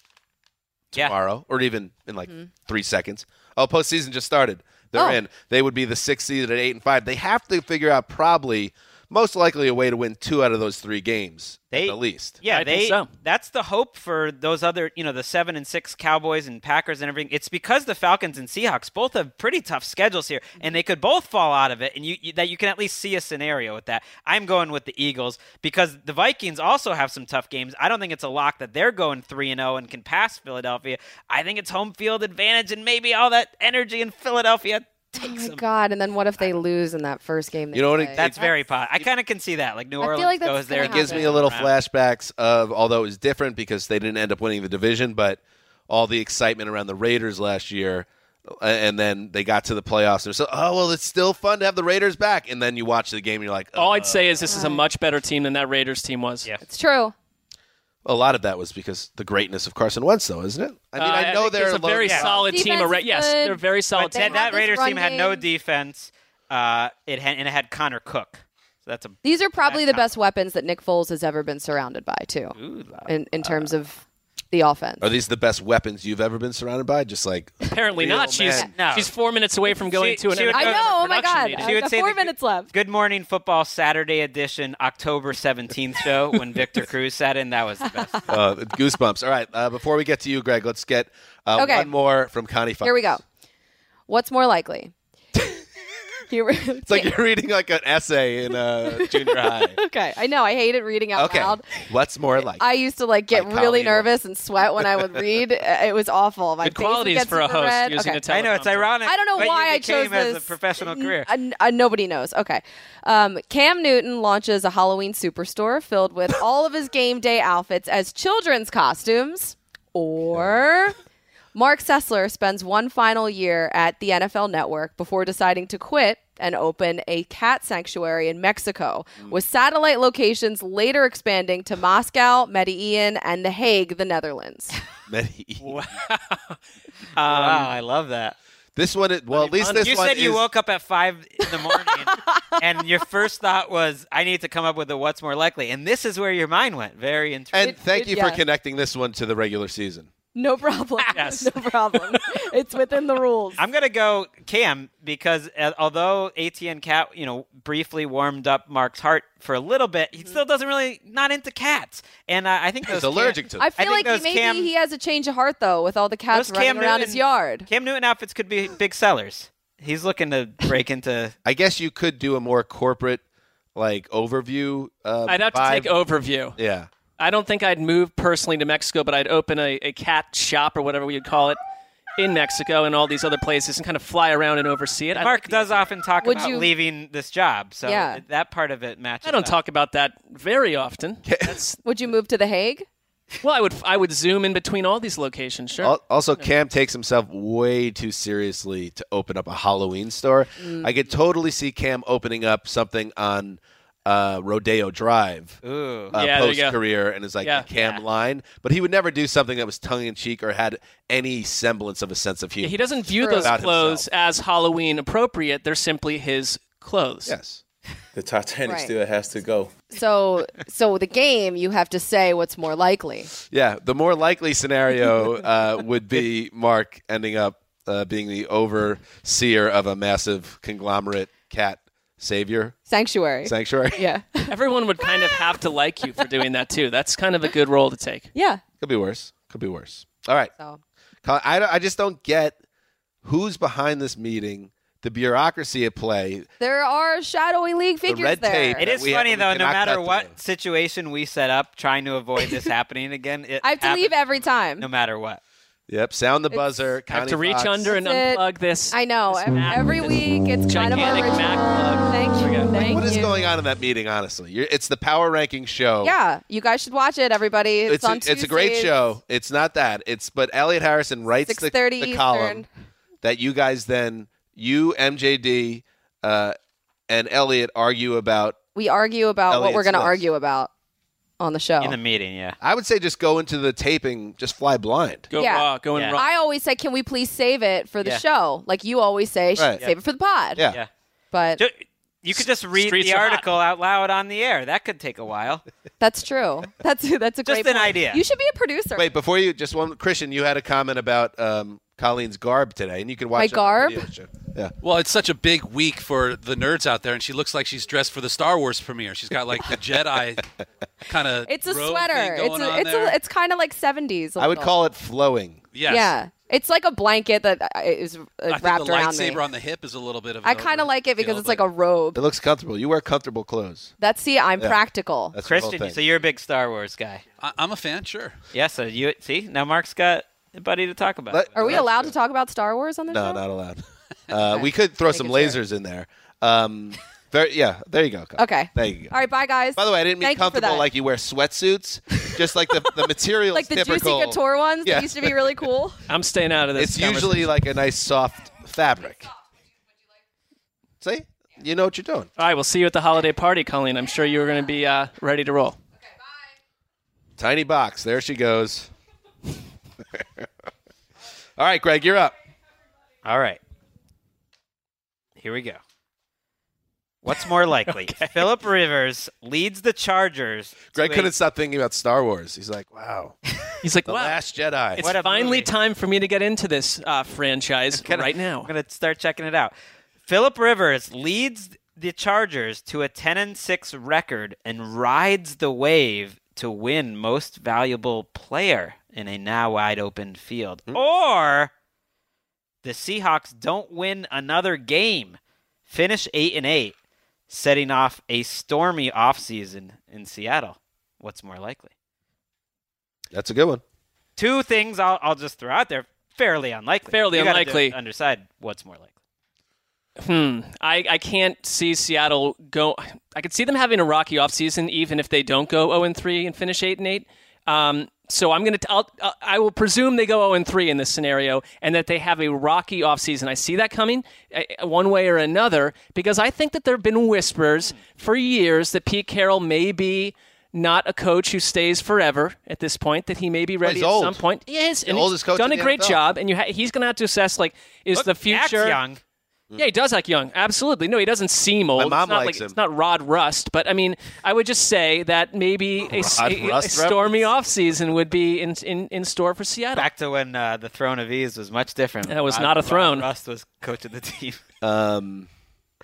tomorrow, or even in like three seconds. Oh, postseason just started. They're Mm-hmm. Oh. in. They would be the sixth seed at eight and five. They have to figure out probably most likely a way to win two out of those three games They- at the least. Yeah, I they. think so. That's the hope for those other, you know, the seven and six Cowboys and Packers and everything. It's because the Falcons and Seahawks both have pretty tough schedules here, and they could both fall out of it, and you, you that you can at least see a scenario with that. I'm going with the Eagles because the Vikings also have some tough games. I don't think it's a lock that they're going three and zero and can pass Philadelphia. I think it's home field advantage, and maybe all that energy in Philadelphia oh my them. god! And then what if they lose in that first game? You know what it- play? That's very pot. I kind of can see that. Like New I feel Orleans like goes there. It gives me a little around. flashbacks of although it was different because they didn't end up winning the division, but all the excitement around the Raiders last year. And then they got to the playoffs. And so, oh well, it's still fun to have the Raiders back. And then you watch the game, and you're like, All I'd say is oh, this is a much better team than that Raiders team was. Yeah. It's true. A lot of that was because the greatness of Carson Wentz, though, isn't it? I mean, Uh, I know think they're there's a very low- solid team. Defense Already. is Yes, they're a very solid But They that, team. that Raiders run team had no defense. Uh, it had and it had Connor Cook. So that's a These are probably the That's best weapons that Nick Foles has ever been surrounded by, too, ooh, la- in in terms of the offense. Are these the best weapons you've ever been surrounded by? Just like Apparently Real not. She's men. No. she's four minutes away from going She- to an she would I know. Oh my god! meeting. She would say four the- minutes left. Good Morning Football Saturday edition, October seventeenth show when Victor Cruz sat in. That was the best. uh, goosebumps. All right, uh, before we get to you, Gregg, let's get uh, Okay. one more from Connie. Fox. Here we go. What's more likely? Here, It's like you're reading like an essay in uh, junior high. okay. I know. I hated reading out Okay, loud. what's more like? I used to like get Like really Colleen. nervous and sweat when I would read. Uh, it was awful. My Good face would qualities get for a host red. using okay. a teleprompter. I know it's ironic. I don't know what why you I became chose as this. a professional career. N- uh, nobody knows. Okay. Um, Cam Newton launches a Halloween superstore filled with all of his game day outfits as children's costumes. Or Marc Sessler spends one final year at the NFL Network before deciding to quit and open a cat sanctuary in Mexico, mm. with satellite locations later expanding to Moscow, Medellin, and The Hague, the Netherlands. Medellin. Um, wow, I love that. This one, is- well, at least this you one You said you is- woke up at five in the the morning, and your first thought was, "I need to come up with a what's more likely," and this is where your mind went. Very interesting. And thank it- you for yeah. connecting this one to the regular season. No problem. Yes. no problem. it's within the rules. I'm gonna go Cam because uh, although ATN cat, you know, briefly warmed up Marc's heart for a little bit, he still doesn't really not into cats, and uh, I think He's allergic Cam, to them. I feel think like those maybe Cam- he has a change of heart though, with all the cats running Cam around Newton- his yard. Cam Newton outfits could be big sellers. He's looking to break into. I guess you could do a more corporate, like overview. Uh, I'd have to take overview. Yeah. I don't think I'd move personally to Mexico, but I'd open a, a cat shop or whatever we would call it in Mexico and all these other places and kind of fly around and oversee it. I Marc like does idea. often talk Would about you- leaving this job, so Yeah. that part of it matches. I don't up. talk about that very often. That's Would you move to the Hague? well, I would I would zoom in between all these locations. Sure. Al- Also, Cam takes himself way too seriously to open up a Halloween store. Mm. I could totally see Cam opening up something on uh, Rodeo Drive. Uh, Yeah, post career and is like Yeah. the Cam line, but he would never do something that was tongue in cheek or had any semblance of a sense of humor. Yeah, he doesn't view True. those clothes himself. as Halloween appropriate. They're simply his clothes. Yes. The Titanic Right. still has to go. So, so the game you have to say what's more likely. Yeah, the more likely scenario uh, would be Marc ending up uh, being the overseer of a massive conglomerate cat savior Sanctuary. sanctuary. yeah. Everyone would kind of have to like you for doing that too. That's kind of a good role to take. Yeah. Could be worse. Could be worse. All right. So Colin, I, don't- I just don't get who's behind this meeting, the bureaucracy at play. there are shadowy league figures red there. tape. It is We- funny we though. No cannot matter cut what through. situation we set up, trying to avoid this happening again, it I have to leave every time. no matter what. Yep. Sound the buzzer. I have to reach Fox. under and That's it. unplug this. I know. this ev- Mac- Every week it's kind of a gigantic. Mac plug. Thank you. Forget. Thank What is you. going on in that meeting? Honestly, You're, it's the power ranking show. Yeah, you guys should watch it, everybody. It's, It's, on a, it's a great show. It's not that. It's but Elliot Harrison writes the, 6:30 the Eastern. column that you guys then you MJD uh, and Elliot argue about. We argue about what we're going to argue about on the show. In the meeting, yeah. I would say just go into the taping, just fly blind. Go Yeah. raw, going Yeah. raw. I always say, can we please save it for the Yeah. show? Like you always say, sh- Right. save it for the pod. Yeah. Yeah. But Ju- You could just read Streets the are hot. article out loud on the air. That could take a while. that's true. That's that's a Just great an point. idea. You should be a producer. Wait, before you just one, Christian, you had a comment about um, Colleen's garb today, and you can watch My it on the garb? video show. Yeah. Well, it's such a big week for the nerds out there, and she looks like she's dressed for the Star Wars premiere. She's got like the Jedi kind of. It's a sweater. It's a, it's a, it's kind of like 70s. I would call it flowing. Yes. Yeah. It's like a blanket that is uh, is uh, I think the around lightsaber me. on the hip is a little bit of. I kind of like it because it's like a robe. It looks comfortable. You wear comfortable clothes. That's see, I'm Yeah. practical. That's the Christian, thing. so you're a big Star Wars guy. I, I'm a fan, sure. Yeah, so you see now Marc's got a buddy to talk about. Let- Are we let's- allowed to talk about Star Wars on the No, show? not allowed. Uh, we could throw some Making sure. lasers in there. Um, very, yeah, there you go. Colin. Okay. There you go. All right, bye guys. By the way, I didn't mean Thank you for comfortable that. like you wear sweatsuits. Just like the the material like the typical. Juicy Couture ones Yeah. that used to be really cool. I'm staying out of this. It's usually like a nice soft fabric. See, you know what you're doing. All right, we'll see you at the holiday party, Colleen. I'm sure you're going to be uh, ready to roll. Bye. Tiny box. There she goes. All right, Gregg, you're up. All right. Here we go. What's more likely? Philip Rivers leads the Chargers. Gregg couldn't stop thinking about Star Wars. He's like, wow. He's like, The wow. Last Jedi. It's What a finally movie. time for me to get into this uh, franchise Gonna- right now. I'm gonna start checking it out. Philip Rivers leads the Chargers to a 10 and 6 record and rides the wave to win most valuable player in a now wide open field. Or the Seahawks don't win another game, finish 8 and 8, setting off a stormy offseason in Seattle. What's more likely? That's a good one. Two things I'll, I'll just throw out there. Fairly unlikely. Fairly You gotta do- unlikely. Underside what's more likely. Hmm. I, I can't see Seattle go. I could see them having a rocky offseason even if they don't go 0 and 3 and finish 8 and 8. Um, so I'm gonna. T- I'll, uh, I will presume they go 0 and 3 in this scenario, and that they have a rocky offseason. I see that coming, uh, one way or another, because I think that there have been whispers for years that Pete Carroll may be not a coach who stays forever at this point. That he may be ready he's at old. some point. He is, The and oldest he's coach done a great NFL. job, and you ha- he's going to have to assess like is Look, the Dak's future young. Yeah, he does like young. Absolutely. No, he doesn't seem old. My mom it's not likes like, him. It's not Rod Rust, but I mean, I would just say that maybe a, s- Rod a- a Rust stormy offseason would be in, in, in store for Seattle. Back to when uh, the throne of ease was much different. That was Rod- not a Rod throne. Rust was coach of the team. Um,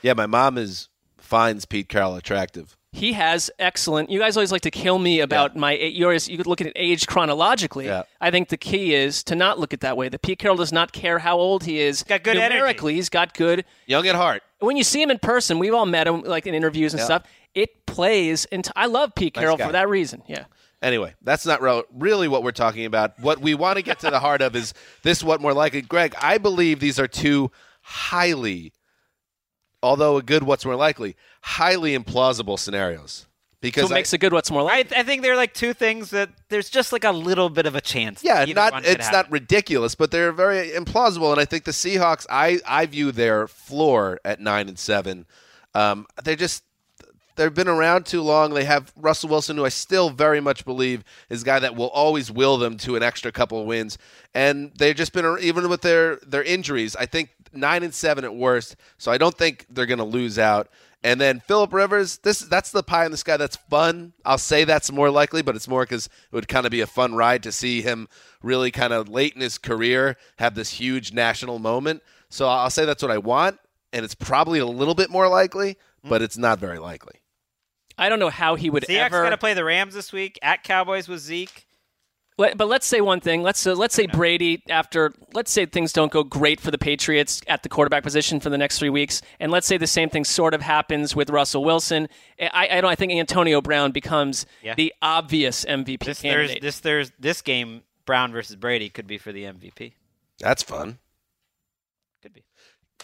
yeah, my mom is finds Pete Carroll attractive. He has excellent. You guys always like to kill me about my. You always you could look at age chronologically. Yeah. I think the key is to not look at that way. That Pete Carroll does not care how old he is. got good energy. numerically. He's got good. Young at heart. When you see him in person, we've all met him like in interviews and Yeah. stuff. It plays, and I love Pete Nice Carroll guy. for that reason. Yeah. Anyway, that's not re- really what we're talking about. What we want to get to the heart of is this what more likely. Gregg, I believe these are two highly, although a good what's more likely, highly implausible scenarios. Because so it makes a good what's more like. I, I think there are like two things that there's just like a little bit of a chance. Yeah, not it's happen. not ridiculous, but they're very implausible. And I think the Seahawks, I I view their floor at nine and seven. Um, they're just they've been around too long. They have Russell Wilson, who I still very much believe is a guy that will always will them to an extra couple of wins. And they've just been even with their their injuries. I think nine and seven at worst. So I don't think they're going to lose out. And then Philip Rivers, this that's the pie in the sky. That's fun. I'll say that's more likely, but it's more because it would kind of be a fun ride to see him really kind of late in his career have this huge national moment. So I'll say that's what I want, and it's probably a little bit more likely, but it's not very likely. I don't know how he would Seahawks ever. got to play the Rams this week at Cowboys with Zeke. Let- But let's say one thing. Let's uh, let's say Brady after let's say things don't go great for the Patriots at the quarterback position for the next three weeks, and let's say the same thing sort of happens with Russell Wilson. I, I don't. I think Antonio Brown becomes Yeah. the obvious MVP This candidate. Thursday, this Thursday, this game, Brown versus Brady could be for the MVP. That's fun. Could be.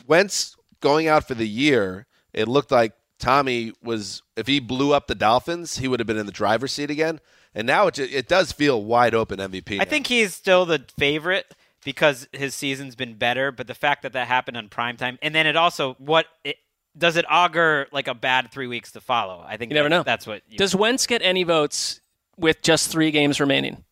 Wentz going out for the year, it looked like Tommy was if he blew up the Dolphins, he would have been in the driver's seat again. And now it ju- it does feel wide open MVP. I think he's still the favorite because his season's been better. But the fact that that happened on primetime, and then it also what it, does it augur like a bad three weeks to follow? I think You never that- know. That's what. You, Does Wentz get any votes with just three games remaining?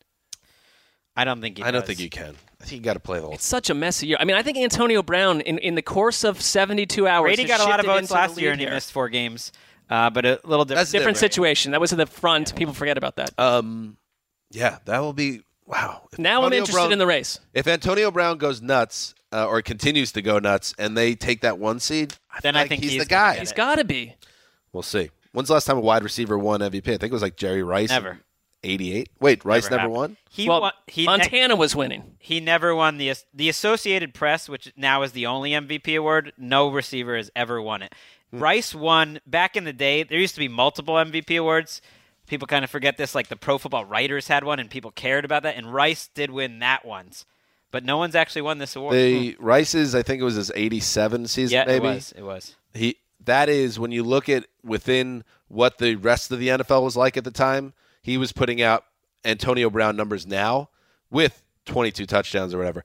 I don't think. He I don't does. think you can. I think you got to play the whole. It's such a messy year. I mean, I think Antonio Brown in, in the course of 72 hours. Brady got a lot of shifted votes last year, and he here. missed four games. Uh, but a little different. Different different. situation. That was at the front. People forget about that. Um, yeah, that will be wow. If now I'm interested Brown- in the race. If Antonio Brown goes nuts uh, or continues to go nuts, and they take that one seed, Then feel I like think he's, he's the guy. He's got to be. We'll see. When's the last time a wide receiver won MVP? I think it was like Jerry Rice. in Never. 88. Wait, Rice never, happened. won? He well, won. He Montana was winning. he never won the the Associated Press, which now is the only MVP award. No receiver has ever won it. Hmm. Rice won back in the day. There used to be multiple MVP awards. People kind of forget this. Like the Pro Football Writers had one, and people cared about that. And Rice did win that once, but no one's actually won this award. The Rice's, I think it was his 87 season, yeah, maybe. it was. It was. He that is when you look at within what the rest of the NFL was like at the time. He was putting out Antonio Brown numbers now with 22 touchdowns or whatever.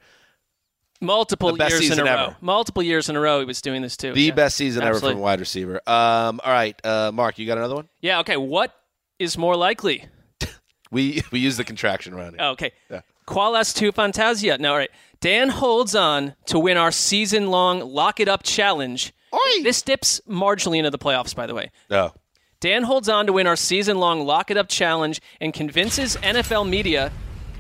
Multiple years in a row. ever. Multiple years in a row, he was doing this too. The Yeah. best season ever Absolutely. from a wide receiver. Um, all right, uh, Marc, you got another one? Yeah. Okay. What is more likely? We we use the contraction around here. Oh, okay. Yeah. Qual est tu fantasia? No, all right. Dan holds on to win our season long Lock It Up challenge. This dips marginally into the playoffs, by the way. No. Dan holds on to win our season long Lock It Up challenge and convinces NFL media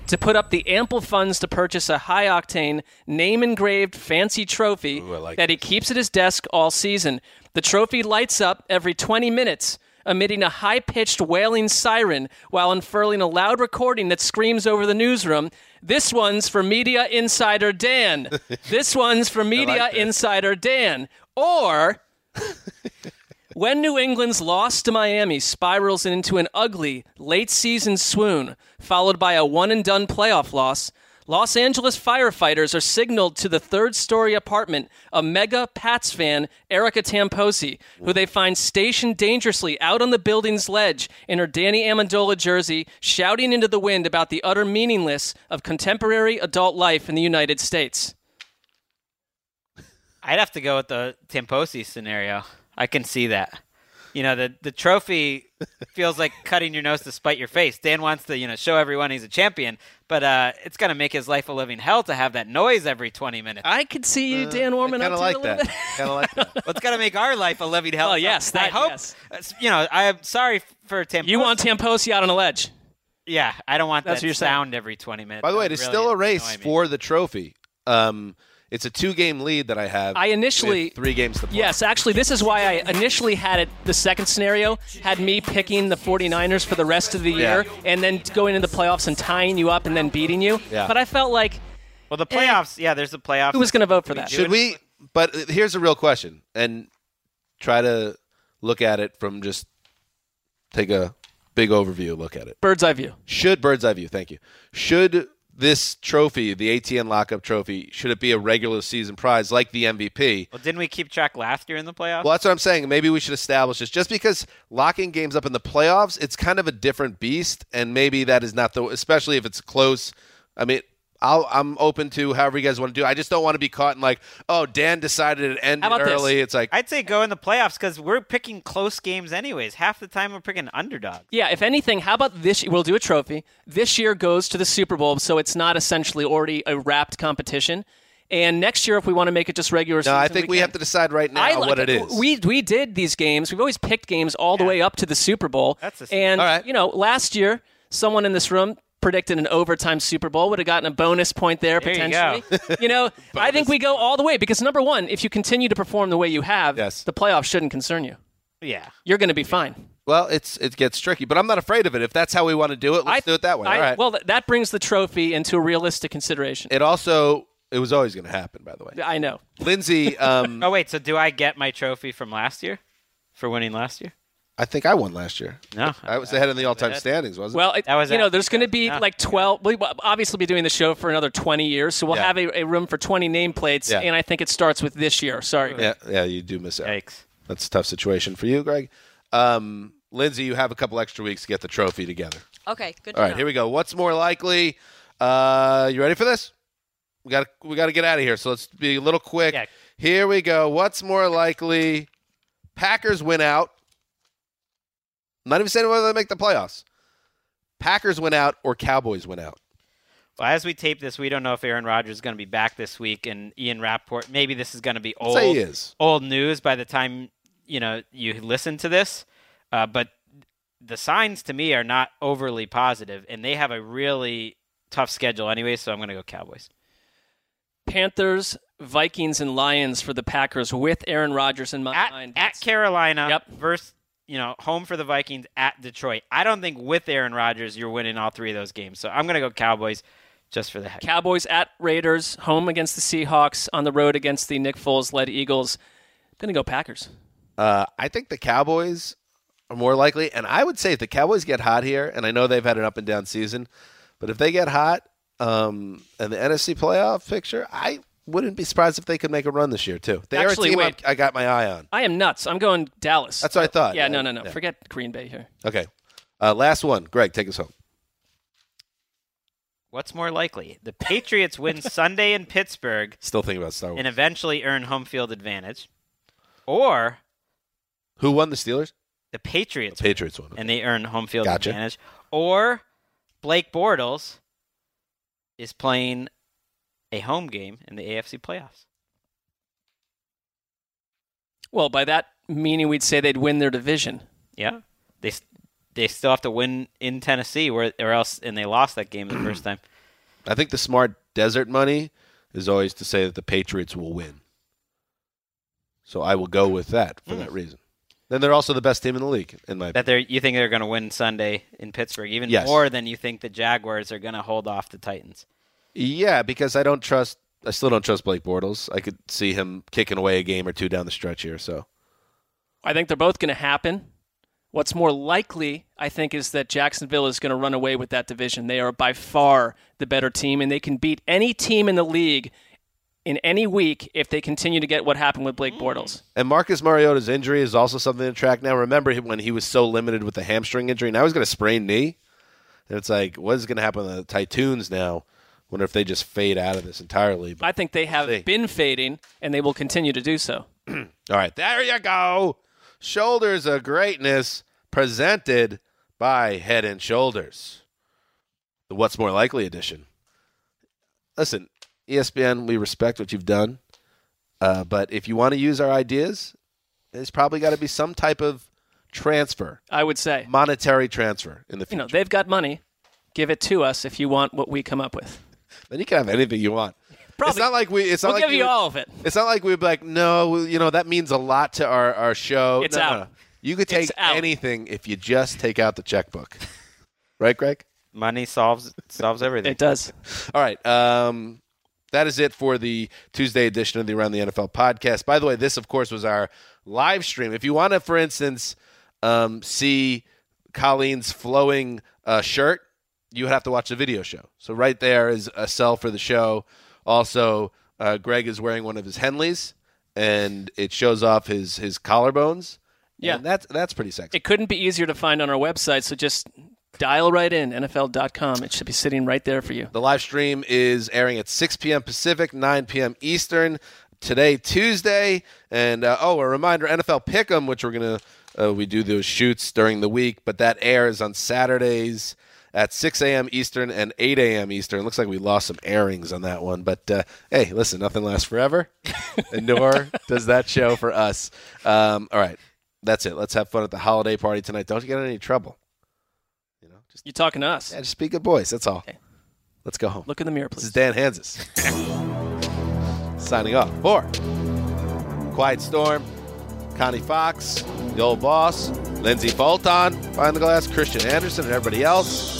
to put up the ample funds to purchase a high octane, name engraved fancy trophy like that he keeps at his desk all season. The trophy lights up every 20 minutes, emitting a high pitched wailing siren while unfurling a loud recording that screams over the newsroom. This one's for Media Insider Dan. this one's for Media Insider Dan. Or. When New England's loss to Miami spirals into an ugly late season swoon, followed by a one and done playoff loss, Los Angeles firefighters are signaled to the third story apartment of mega Pats fan Erica Tamposi, who they find stationed dangerously out on the building's ledge in her Danny Amendola jersey, shouting into the wind about the utter meaningless of contemporary adult life in the United States. I'd have to go with the Tamposi scenario. I can see that. You know, the the trophy feels like cutting your nose to spite your face. Dan wants to, you know, show everyone he's a champion, but uh, it's going to make his life a living hell to have that noise every 20 minutes. I could see you, Dan, warming up Kind of to like a little that. bit. Kind of like that. well, it's going to make our life a living hell. Oh, So yes, I that- hope. yes. uh, You know, I'm sorry for Tim. You want Tamposi out on a ledge. Yeah, I don't want That's that what you're saying. sound every 20 minutes. By the way, it is really still a race for the trophy. Um, it's a two-game lead that I have. I initially with three games to play. Yes, actually, this is why I initially had it. The second scenario had me picking the 49ers for the rest of the year, Yeah. and then going into the playoffs and tying you up and then beating you. Yeah. But I felt like Well, the playoffs, yeah, there's the playoffs. who was going to vote for that? Should we? But here's a real question, and try to look at it from just take a big overview look at it. Bird's eye view. Should bird's eye view? Thank you. Should this trophy, the ATN lockup trophy, should it be a regular season prize like the MVP? Well, didn't we keep track last year in the playoffs? Well, that's what I'm saying. Maybe we should establish this. Just because locking games up in the playoffs, it's kind of a different beast, and maybe that is not the, especially if it's close. I mean, I'll, I'm open to however you guys want to do. I just don't want to be caught in like, oh, Dan decided it ended How about this? early. It's like, I'd say go in the playoffs because we're picking close games anyways. Half the time we're picking underdogs. Yeah, if anything, how about this? We'll do a trophy. This year goes to the Super Bowl, so it's not essentially already a wrapped competition. And next year, if we want to make it just regular no, season, I think we, can. have to decide right now I like what it is. We we did these games. We've always picked games all the way up to the Super Bowl. That's a- and All right. you know, last year, someone in this room predicted an overtime Super Bowl would have gotten a bonus point there, There you go. potentially. You, know, I think we go all the way because number one, if you continue to perform the way you have, Yes. the playoffs shouldn't concern you. Yeah. You're going to be fine. well, it's it gets tricky, but I'm not afraid of it. If that's how we want to do it, let's do it that way. I- All right. Well, that brings the trophy into a realistic consideration. it also it was always going to happen. By the way, I know. Lindsay, um, Oh wait, so do I get my trophy from last year for winning last year? I think I won last year. No, I was ahead in the all-time ahead. standings, wasn't Well, it, That was you know, there's going to be Yeah. like 12. We'll obviously be doing the show for another 20 years, so we'll Yeah. have a, a room for 20 nameplates, Yeah. and I think it starts with this year. Sorry. it? Yeah, yeah, you do miss out. Yikes. That's a tough situation for you, Gregg. Um, Lindsay, you have a couple extra weeks to get the trophy together. Okay, good. All right, here we go. What's more likely? Uh, you ready for this? We got we got to get out of here. So let's be a little quick. Yeah. Here we go. What's more likely? Packers win out. I'm not even saying whether they make the playoffs. Packers went out or Cowboys went out. Well, as we tape this, we don't know if Aaron Rodgers is going to be back this week, and Ian Rapoport. Maybe this is going to be old, say he is. old news by the time you know you listen to this. Uh, but the signs to me are not overly positive, and they have a really tough schedule anyway. So I'm going to go Cowboys. Panthers, Vikings, and Lions for the Packers with Aaron Rodgers in my At, mind. at Carolina Yep. versus you know home for the Vikings at Detroit. I don't think with Aaron Rodgers you're winning all three of those games. So I'm going to go Cowboys just for the heck. Cowboys at Raiders, home against the Seahawks, on the road against the Nick Foles led Eagles. Going to go Packers. Uh, I think the Cowboys are more likely, and I would say if the Cowboys get hot here, and I know they've had an up and down season, but if they get hot um, in the NFC playoff picture, I wouldn't be surprised if they could make a run this year too. They Actually, are a team wait. I, I got my eye on. I am nuts. I'm going Dallas. That's what I thought. Yeah, Yeah, no, no, no. yeah. Forget Green Bay here. Okay, uh, last one, Gregg, take us home. What's more likely? The Patriots win Sunday in Pittsburgh Still thinking about Star Wars. and eventually earn home field advantage, or Who won the Steelers? the Patriots The Patriots won. and they earn home field Gotcha. advantage, or Blake Bortles is playing a home game in the AFC playoffs. Well, by that meaning, we'd say they'd win their division. Yeah, they they still have to win in Tennessee, where or else and they lost that game the first time. I think the smart desert money is always to say that the Patriots will win. So I will go with that for that mm. reason. Then they're also the best team in the league, in my That they're you think they're going to win Sunday in Pittsburgh even Yes. more than you think the Jaguars are going to hold off the Titans. Yeah, because I don't trust. I still don't trust Blake Bortles. I could see him kicking away a game or two down the stretch here. So I think they're both going to happen. What's more likely, I think, is that Jacksonville is going to run away with that division. They are by far the better team, and they can beat any team in the league in any week if they continue to get what happened with Blake Bortles. Mm. And Marcus Mariota's injury is also something to track now. Remember when he was so limited with the hamstring injury? Now he's got a sprained knee. And it's like, what is going to happen to the Titans now? Wonder if they just fade out of this entirely. But, I think they have See. been fading, and they will continue to do so. all right, there you go. Shoulders of greatness. presented by Head and Shoulders, the What's More Likely edition. Listen, ESPN, we respect what you've done, uh, but if you want to use our ideas, there's probably got to be some type of transfer, I would say. monetary transfer in the future. You know, they've got money. Give it to us if you want what we come up with. Then you can have anything you want. Probably. It's not like we. It's not We'll like give we you would- all of it. It's not like we'd be like, no, you know, that means a lot to our, our show. It's No, no, out. no. You could take anything if you just take out the checkbook. right, Gregg? Money solves solves everything. It does. All right. Um, that is it for the Tuesday edition of the Around the NFL podcast. By the way, this, of course, was our live stream. If you want to, for instance, um, see Colleen's flowing uh, shirt, you would have to watch the video show. So right there is a sell for the show. Also, uh, Gregg is wearing one of his Henleys, and it shows off his his collarbones. Yeah. And that's that's pretty sexy. It couldn't be easier to find on our website, so just dial right in, NFL.com. It should be sitting right there for you. The live stream is airing at 6 p.m. Pacific, 9 p.m. Eastern today, Tuesday. And uh, oh, a reminder: NFL Pick'em, which we're gonna uh, we do those shoots during the week, but that airs on Saturdays at 6 a.m. Eastern and 8 a.m. Eastern. Looks like we lost some airings on that one, but uh, hey, listen, nothing lasts forever, and nor does that show for us. Um, all right, that's it. Let's have fun at the holiday party tonight. Don't get in any trouble. You know, just you talking to us? Yeah, just be good boys. That's all. Let's go home. Look in the mirror, please. This is. Dan Hanzus. Signing off for Quiet Storm, Connie Fox, the old boss, Lindsey Fulton, Find the Glass, Christian Anderson, and everybody else.